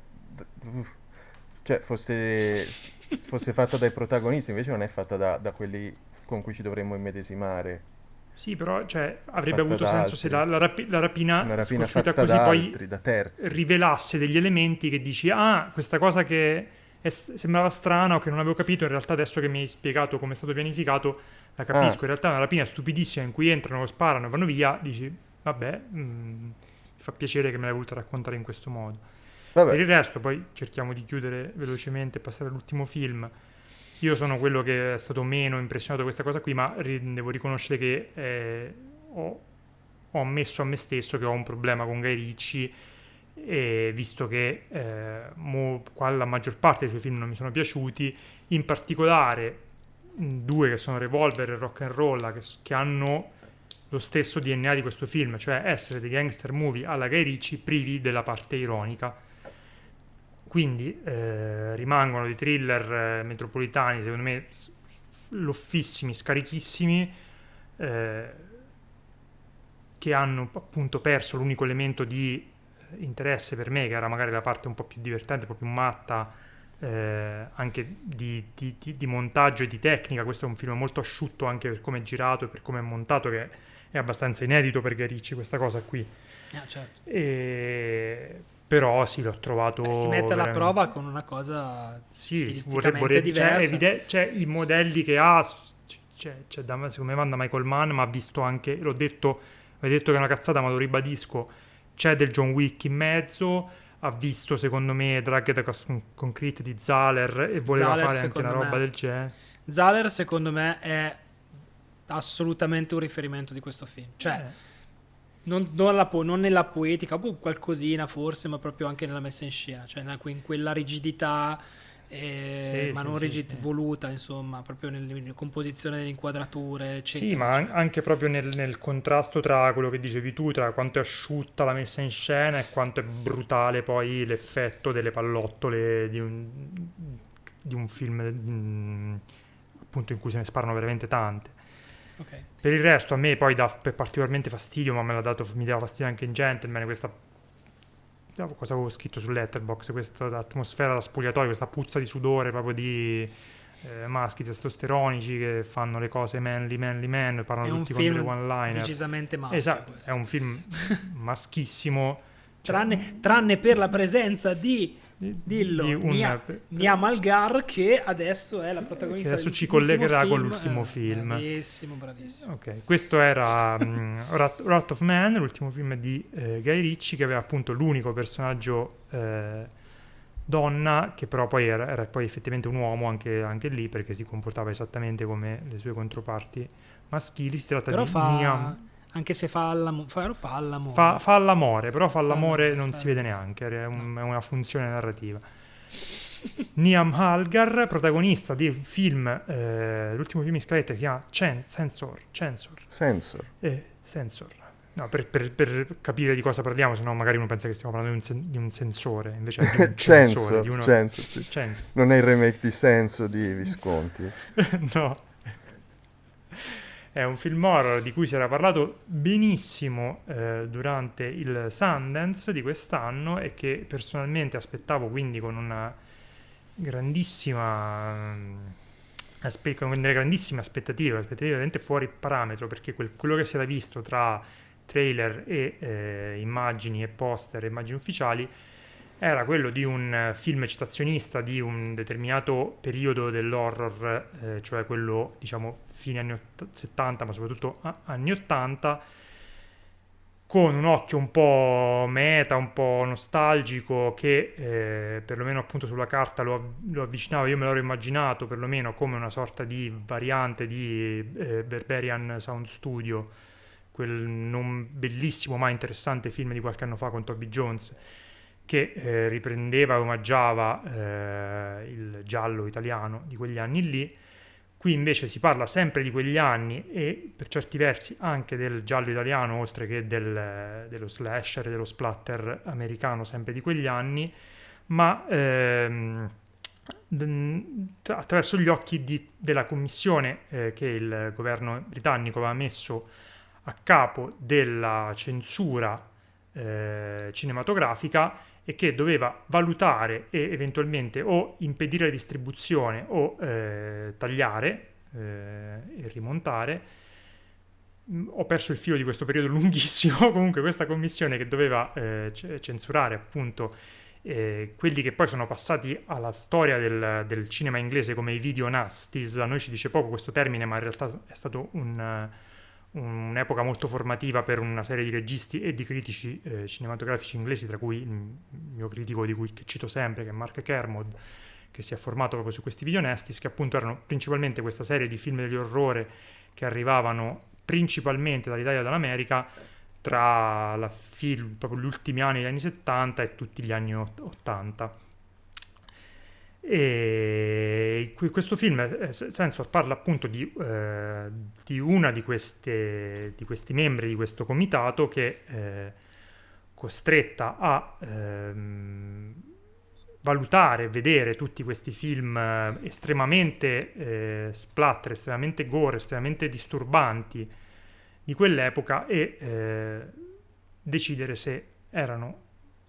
cioè fosse, fosse fatta dai protagonisti, invece non è fatta da, da quelli con cui ci dovremmo immedesimare. Sì, però cioè, avrebbe avuto senso se la, la, rapi- la rapina, Una rapina fatta così da poi altri, da terzi. rivelasse degli elementi che dici, ah, questa cosa che è sembrava strana o che non avevo capito, in realtà adesso che mi hai spiegato come è stato pianificato, la capisco. Ah. In realtà è una rapina stupidissima in cui entrano, sparano vanno via, dici, vabbè, mm, mi fa piacere che me l'hai voluta raccontare in questo modo. Vabbè. Per il resto, poi cerchiamo di chiudere velocemente e passare all'ultimo film. Io sono quello che è stato meno impressionato da questa cosa qui, ma ri- devo riconoscere che eh, ho, ho ammesso a me stesso che ho un problema con Guy Ritchie e visto che eh, mo- qua la maggior parte dei suoi film non mi sono piaciuti, in particolare due che sono Revolver e Rock and Roll che, che hanno lo stesso DNA di questo film, cioè essere dei gangster movie alla Guy Ritchie privi della parte ironica. Quindi eh, rimangono dei thriller eh, metropolitani, secondo me, loffissimi, scarichissimi, eh, che hanno appunto perso l'unico elemento di eh, interesse per me, che era magari la parte un po' più divertente, un po' più matta, eh, anche di, di- di- di montaggio e di tecnica. Questo è un film molto asciutto anche per come è girato e per come è montato, che è abbastanza inedito per Guy Ritchie questa cosa qui. Ah, certo. E... Però sì, l'ho trovato... Beh, si mette alla veramente- prova con una cosa Sì, stilisticamente vorrebbe, vorrebbe- cioè, diversa. evide- cioè, i modelli che ha, cioè, cioè, da- secondo me vanno da Michael Mann, ma ha visto anche, l'ho detto, avevo detto che è una cazzata, ma lo ribadisco, c'è del John Wick in mezzo, ha visto secondo me Dragged Con- Concrete di Zahler e voleva Zahler, fare anche una roba me. del genere. Zahler, secondo me, è assolutamente un riferimento di questo film. Cioè, Eh, non, non po- non nella poetica, boh, qualcosina forse, ma proprio anche nella messa in scena, cioè in quella rigidità, eh, Sì, ma sì, non rigid- sì. voluta, insomma, proprio nel- nella composizione delle inquadrature, eccetera. Sì, ma an- anche proprio nel, nel contrasto tra quello che dicevi tu, tra quanto è asciutta la messa in scena e quanto è brutale poi l'effetto delle pallottole di un, di un film mm, appunto in cui se ne sparano veramente tante. Ok. Per il resto a me poi dà particolarmente fastidio, ma me l'ha dato, mi dava fastidio anche in Gentleman, questa cosa avevo scritto su Letterboxd, questa atmosfera da spogliatoio, questa puzza di sudore proprio di eh, maschi testosteronici che fanno le cose manly, manly man, parlano tutti con delle one-liner. decisamente maschio. Esatto, è un film maschissimo. Cioè, Tranne, tranne per la presenza di, di- dillo, di un- Nia, Nia Malgar, che adesso è la protagonista Che adesso ci collegherà con film. l'ultimo Eh, film. Bravissimo, bravissimo. Ok, questo era mm, Wrath, Wrath of Man, l'ultimo film di eh, Guy Ritchie, che aveva appunto l'unico personaggio eh, donna, che però poi era, era poi effettivamente un uomo anche, anche lì, perché si comportava esattamente come le sue controparti maschili. Si tratta Però di fa, Niam. Anche se fa, all'amo- fa, fa all'amore. Fa, fa l'amore, però fa Fa l'amore l'amore, non fa si vede neanche, è, un- è una funzione narrativa. Niam Halgar, protagonista di un film, eh, l'ultimo film in scaletta si chiama Cen- Censor, Censor, Sensor. eh, Sensor. No, per, per- per capire di cosa parliamo, se no magari uno pensa che stiamo parlando di un, sen- di un sensore, invece è di un Censor, di uno... Censor, sì. Cens- Non è il remake di Senso di Visconti. no. È un film horror di cui si era parlato benissimo eh, durante il Sundance di quest'anno e che personalmente aspettavo quindi con una grandissima mm, aspe- con delle grandissime aspettative, aspettative veramente fuori parametro perché quel- quello che si era visto tra trailer e eh, immagini e poster, immagini ufficiali era quello di un eh, film citazionista di un determinato periodo dell'horror, eh, cioè quello diciamo fine anni ott- 70 ma soprattutto anni 80 con un occhio un po' meta, un po' nostalgico che eh, perlomeno appunto sulla carta lo, lo avvicinava, io me l'ero immaginato perlomeno come una sorta di variante di eh, Berberian Sound Studio, quel non bellissimo ma interessante film di qualche anno fa con Toby Jones che eh, riprendeva e omaggiava eh, il giallo italiano di quegli anni lì. Qui invece si parla sempre di quegli anni e per certi versi anche del giallo italiano, oltre che del- dello slasher dello splatter americano, sempre di quegli anni, ma ehm, attraverso gli occhi di- della commissione eh, che il governo britannico aveva messo a capo della censura eh, cinematografica e che doveva valutare e eventualmente o impedire la distribuzione o eh, tagliare eh, e rimontare. Mm, Ho perso il filo di questo periodo lunghissimo, comunque questa commissione che doveva eh, censurare appunto eh, quelli che poi sono passati alla storia del, del, cinema inglese come i video nasties, a noi ci dice poco questo termine, ma in realtà è stato un, un'epoca molto formativa per una serie di registi e di critici eh, cinematografici inglesi, tra cui il mio critico di cui cito sempre, che è Mark Kermode, che si è formato proprio su questi video nasties, che appunto erano principalmente questa serie di film degli orrore che arrivavano principalmente dall'Italia e dall'America tra la film, proprio gli ultimi anni degli anni 70 e tutti gli anni 80. E questo film, eh, Sensor, parla appunto di, eh, di una di, queste, di, questi membri di questo comitato che è costretta a ehm, valutare, vedere tutti questi film eh, estremamente eh, splatter, estremamente gore, estremamente disturbanti di quell'epoca e eh, decidere se erano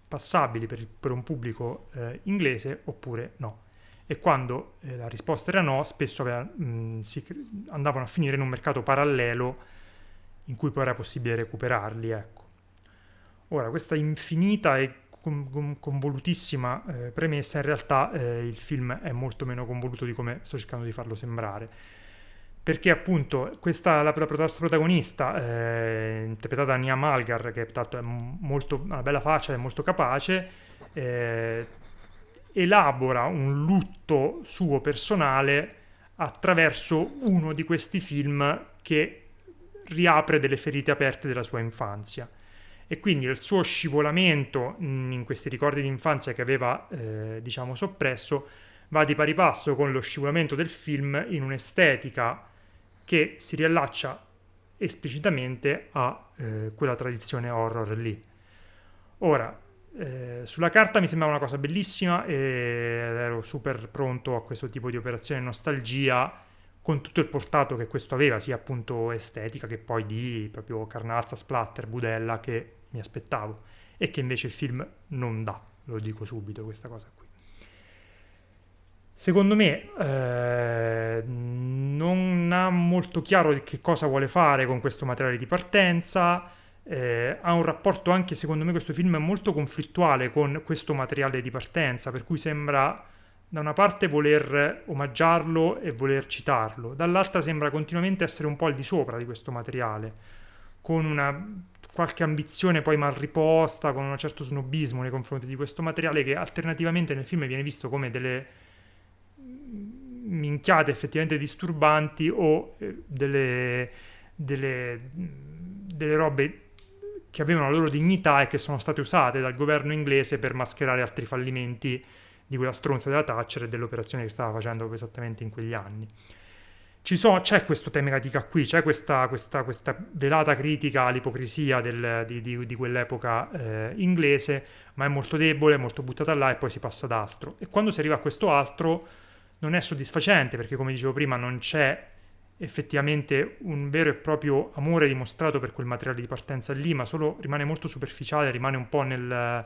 passabili per, per un pubblico eh, inglese oppure no. E quando eh, la risposta era no, spesso aveva, mh, si, andavano a finire in un mercato parallelo in cui poi era possibile recuperarli. Ecco. Ora, questa infinita e convolutissima eh, premessa, in realtà eh, il film è molto meno convoluto di come sto cercando di farlo sembrare perché appunto questa, la, la protagonista, eh, interpretata da Nia Malgar, che tanto è molto, una bella faccia, è molto capace, eh, elabora un lutto suo personale attraverso uno di questi film che riapre delle ferite aperte della sua infanzia. E quindi il suo scivolamento in questi ricordi di infanzia che aveva, eh, diciamo, soppresso va di pari passo con lo scivolamento del film in un'estetica che si riallaccia esplicitamente a eh, quella tradizione horror lì. Ora, eh, sulla carta mi sembrava una cosa bellissima e ero super pronto a questo tipo di operazione nostalgia con tutto il portato che questo aveva, sia appunto estetica che poi di proprio carnazza, splatter, budella che mi aspettavo e che invece il film non dà, lo dico subito questa cosa qui. Secondo me eh, non ha molto chiaro che cosa vuole fare con questo materiale di partenza, eh, ha un rapporto anche, secondo me, questo film è molto conflittuale con questo materiale di partenza, per cui sembra da una parte voler omaggiarlo e voler citarlo, dall'altra sembra continuamente essere un po' al di sopra di questo materiale, con una qualche ambizione poi mal riposta, con un certo snobismo nei confronti di questo materiale che alternativamente nel film viene visto come delle minchiate effettivamente disturbanti o eh, delle, delle, delle robe che avevano la loro dignità e che sono state usate dal governo inglese per mascherare altri fallimenti di quella stronza della Thatcher e dell'operazione che stava facendo esattamente in quegli anni. So, c'è questo tematica qui, c'è questa, questa, questa velata critica all'ipocrisia del, di, di, di, quell'epoca eh, inglese, ma è molto debole, molto buttata là e poi si passa ad altro. E quando si arriva a questo altro non è soddisfacente perché, come dicevo prima, non c'è effettivamente un vero e proprio amore dimostrato per quel materiale di partenza lì, ma solo rimane molto superficiale, rimane un po' nel,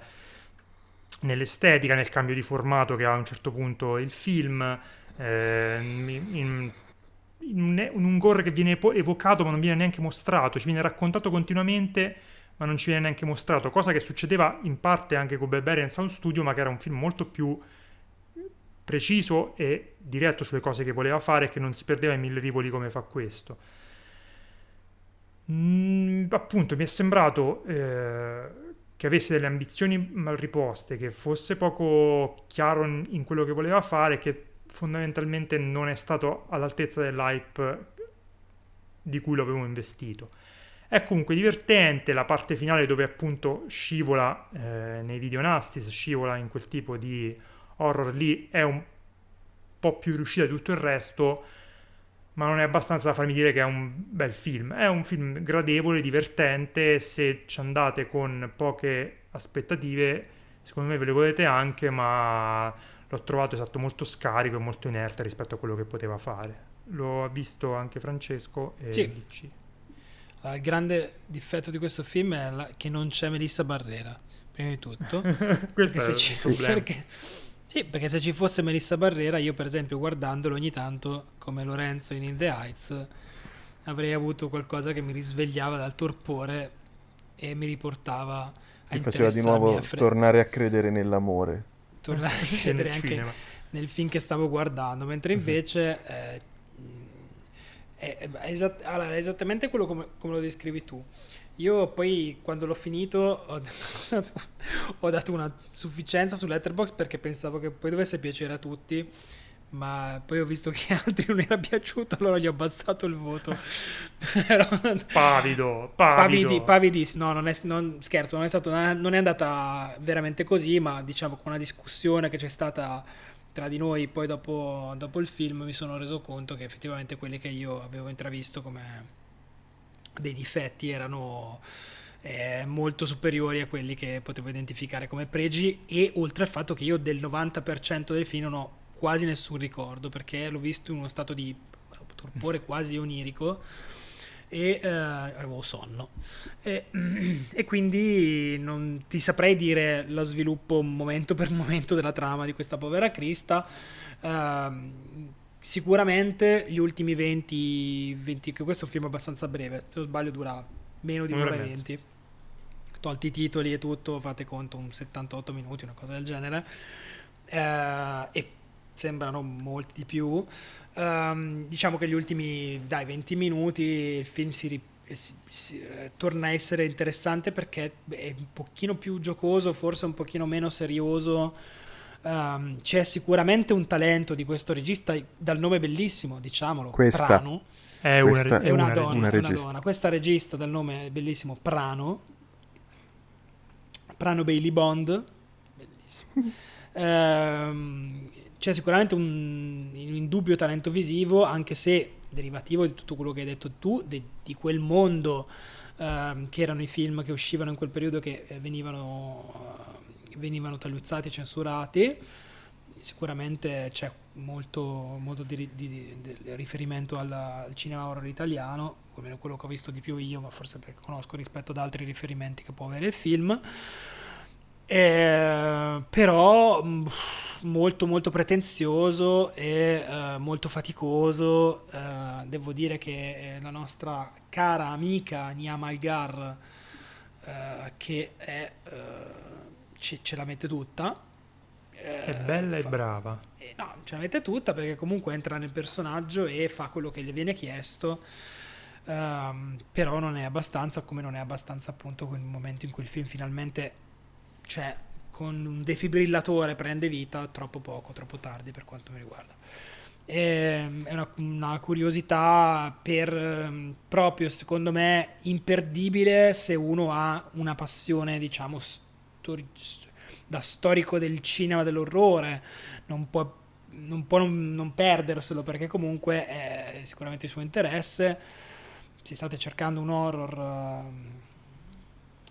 nell'estetica, nel cambio di formato che ha a un certo punto il film, eh, in, in, un, in un gore che viene evocato ma non viene neanche mostrato, ci viene raccontato continuamente ma non ci viene neanche mostrato, cosa che succedeva in parte anche con Barbarian Sound Studio, ma che era un film molto più preciso e diretto sulle cose che voleva fare e che non si perdeva in mille rivoli come fa questo. Mm, appunto, mi è sembrato eh, che avesse delle ambizioni mal riposte, che fosse poco chiaro in, quello che voleva fare, che fondamentalmente non è stato all'altezza dell'hype di cui lo avevo investito. È comunque divertente la parte finale dove appunto scivola eh, nei video nastis, scivola in quel tipo di horror lì è un po' più riuscita di tutto il resto, ma non è abbastanza da farmi dire che è un bel film. È un film gradevole, divertente, se ci andate con poche aspettative, secondo me ve le godete anche, ma l'ho trovato esatto molto scarico e molto inerte rispetto a quello che poteva fare. Lo ha visto anche Francesco e sì. DC. Il grande difetto di questo film è la, che non c'è Melissa Barrera, prima di tutto. Questo è il ci, problema. Perché, sì, perché se ci fosse Melissa Barrera, io per esempio guardandolo ogni tanto, come Lorenzo in In The Heights, avrei avuto qualcosa che mi risvegliava dal torpore e mi riportava Ti faceva di nuovo a fre- tornare a credere nell'amore. tornare a Nel credere anche cinema. nel film che stavo guardando, mentre invece eh, è, è esat- allora, è esattamente quello come, come lo descrivi tu. Io poi quando l'ho finito ho, ho dato una sufficienza su Letterboxd perché pensavo che poi dovesse piacere a tutti, ma poi ho visto che altri non era piaciuto, allora gli ho abbassato il voto. Pavido, pavido. Pavidi. No, non è, non, scherzo, non è, stato, non è andata veramente così, ma diciamo con una discussione che c'è stata tra di noi, poi dopo, dopo il film mi sono reso conto che effettivamente quelli che io avevo intravisto come dei difetti erano eh, molto superiori a quelli che potevo identificare come pregi e oltre al fatto che io del 90% del film non ho quasi nessun ricordo perché l'ho visto in uno stato di torpore quasi onirico e eh, avevo sonno. E, e quindi non ti saprei dire lo sviluppo momento per momento della trama di questa povera Crista. Ehm, sicuramente gli ultimi 20, 20 che questo è un film abbastanza breve se non sbaglio dura meno di Un'ora e e mezza. 20 tolti i titoli e tutto fate conto un 78 minuti una cosa del genere. Eh, e sembrano molti di più. Ehm, diciamo che gli ultimi dai 20 minuti il film si, ri- eh, si- si- eh, torna a essere interessante perché è un pochino più giocoso forse un pochino meno serioso Ehm, c'è sicuramente un talento di questo regista dal nome bellissimo diciamo, diciamolo Questa. Prano È una, Questa è una, una donna, regista. una è una regista. donna. Questa regista dal nome bellissimo Prano. Prano Bailey Bond. Bellissimo. Ehm, c'è sicuramente un, un indubbio talento visivo, anche se derivativo di tutto quello che hai detto tu, de- di quel mondo ehm, che erano i film che uscivano in quel periodo che eh, venivano, venivano tagliuzzati e censurati. Sicuramente c'è molto, molto di, di- di- riferimento alla- al cinema horror italiano, come quello che ho visto di più io, ma forse perché conosco rispetto ad altri riferimenti che può avere il film. Eh, però molto molto pretenzioso e eh, molto faticoso Eh, devo dire che eh, la nostra cara amica Nia Malgar eh, che è, eh, ce, ce la mette tutta Eh, È bella e fa- brava. eh, no, ce la mette tutta perché comunque entra nel personaggio e fa quello che gli viene chiesto. Ehm, però non è abbastanza, come non è abbastanza appunto quel momento in cui il film finalmente, cioè, con un defibrillatore prende vita, troppo poco, troppo tardi per quanto mi riguarda. Ehm, È una, una curiosità per ehm, proprio, secondo me, imperdibile se uno ha una passione, diciamo, stori- st- da storico del cinema dell'orrore. Non può non, può non, non perderselo perché comunque è sicuramente il suo interesse. Se state cercando un horror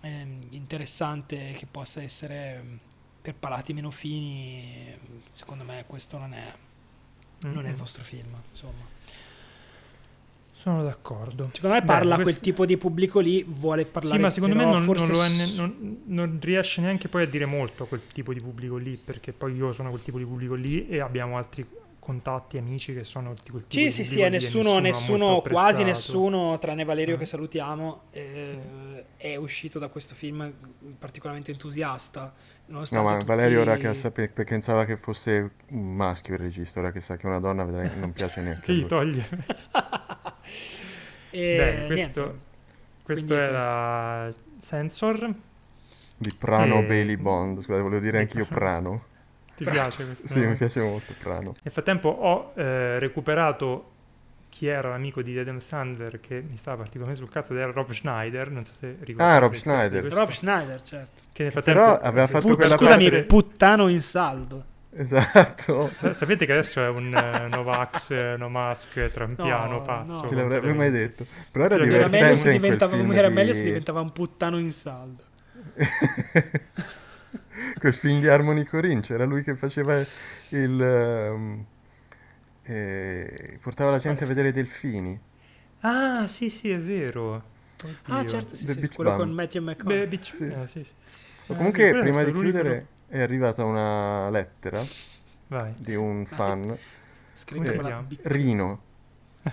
ehm, interessante che possa essere ehm, per palati meno fini, secondo me questo non è, non è il vostro film. Insomma. Sono d'accordo. Secondo me Beh, parla a questo- quel tipo di pubblico lì, vuole parlare Sì, ma secondo me non, forse non è non- non riesce neanche poi a dire molto a quel tipo di pubblico lì, perché poi io sono quel tipo di pubblico lì e abbiamo altri contatti, amici che sono di quel tipo Sì, di sì, sì, e e nessuno, nessuno quasi nessuno, tranne Valerio Eh. che salutiamo, eh, è uscito da questo film particolarmente entusiasta. No, ma tutti- Valerio ora che sape- perché pensava che fosse un maschio il regista, ora che sa che è una donna non piace neanche Che gli toglie. E Bene, questo, questo era Sensor. Di Prano E- Bailey Bond, scusate, volevo dire Di anch'io Prano. Prano. Ti piace questo? Sì, mi piace molto Prano. Nel frattempo ho eh, recuperato chi era l'amico di Adam Sandler che mi stava particolarmente sul cazzo ed era Rob Schneider, non so se ricordate. Ah, Rob Schneider. questo, Rob Schneider, certo. Che nel frattempo Però aveva fatto Put- quella scusami, parte- puttano in saldo. Esatto. Sa- sapete che adesso è un eh, Novax, eh, no mask, trampiano, No, pazzo. no. Chi l'avrebbe mai detto? Però era Era Era meglio, divertente diventava, era di- meglio se diventava un puttano in saldo. quel film di Harmony Corinne, c'era lui che faceva il... ehm, eh, portava la gente a vedere i delfini. Ah, sì, sì, è vero. Ah, Oddio. certo, sì, sì, quello Bum. con Matthew Beh, McConaughey. Beach- Sì. eh, sì, sì. O Eh, comunque, è prima di chiudere, è arrivata una lettera Vai. di un fan? B. Rino.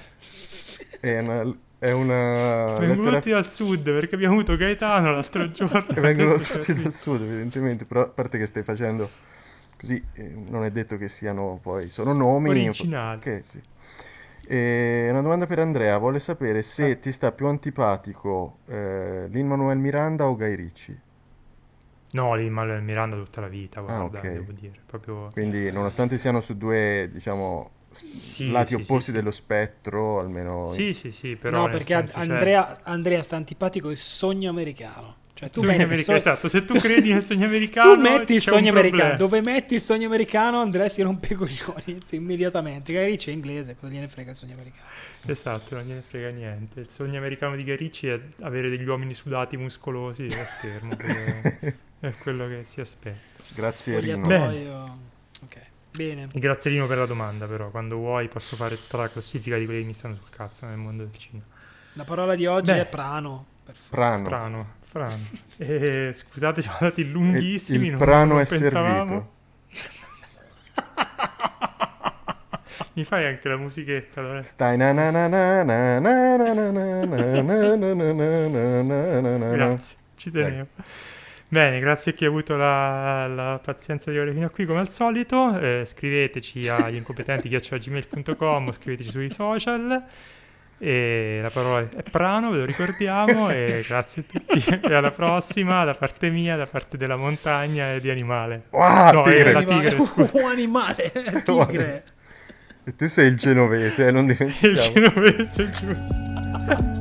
È una è una Vengono lettera tutti dal sud perché abbiamo avuto Gaetano l'altro giorno. che vengono tutti c'è- dal sud, evidentemente, però a parte che stai facendo così, eh, non è detto che siano poi, sono nomi Originali. Che, sì. E una domanda per Andrea, vuole sapere se Ah. ti sta più antipatico eh, Lin-Manuel Miranda o Guy Ritchie. No, lì Manuel Miranda tutta la vita, guarda, ok. devo dire. Proprio... Quindi nonostante siano su due, diciamo, Sì, lati sì, opposti sì, sì. dello spettro, almeno... Sì, sì, sì, però no, perché senso, cioè, Andrea, Andrea sta antipatico il sogno americano. Cioè, tu sogno metti, americano, so- esatto, se tu credi nel sogno americano tu metti il sogno americano. Dove metti il sogno americano, Andrea si rompe i coglioni cioè, immediatamente. Guy Ritchie è inglese, cosa gliene frega il sogno americano? Esatto, non gliene frega niente. Il sogno americano di Garicci è avere degli uomini sudati muscolosi allo schermo. che è quello che si aspetta. Grazie Rino. Spogliatoio. Ok, bene. Grazie Rino per la domanda, però. Quando vuoi posso fare tutta la classifica di quelli che mi stanno sul cazzo nel mondo del cinema. La parola di oggi Beh. è prano. Prano. Strano, strano. E, scusate, siamo andati Il- lunghissimi. il non- prano non è pensavamo. servito. Mi fai anche la musichetta, allora. Stai na na na na na na na na na na na na na na na na na. Grazie, ci tenevo. Bene, grazie a chi ha avuto la, la pazienza di arrivare fino a qui come al solito. Eh, scriveteci agli incompetenti gmail.com, scriveteci sui social. E la parola è prano, ve lo ricordiamo. E grazie a tutti. E alla prossima, da parte mia, da parte della montagna e di animale. Wow, No, tigre. era tigre, scusa. Un animale, tigre. E tu sei il genovese, eh, non Il dimentichiamo. genovese giù.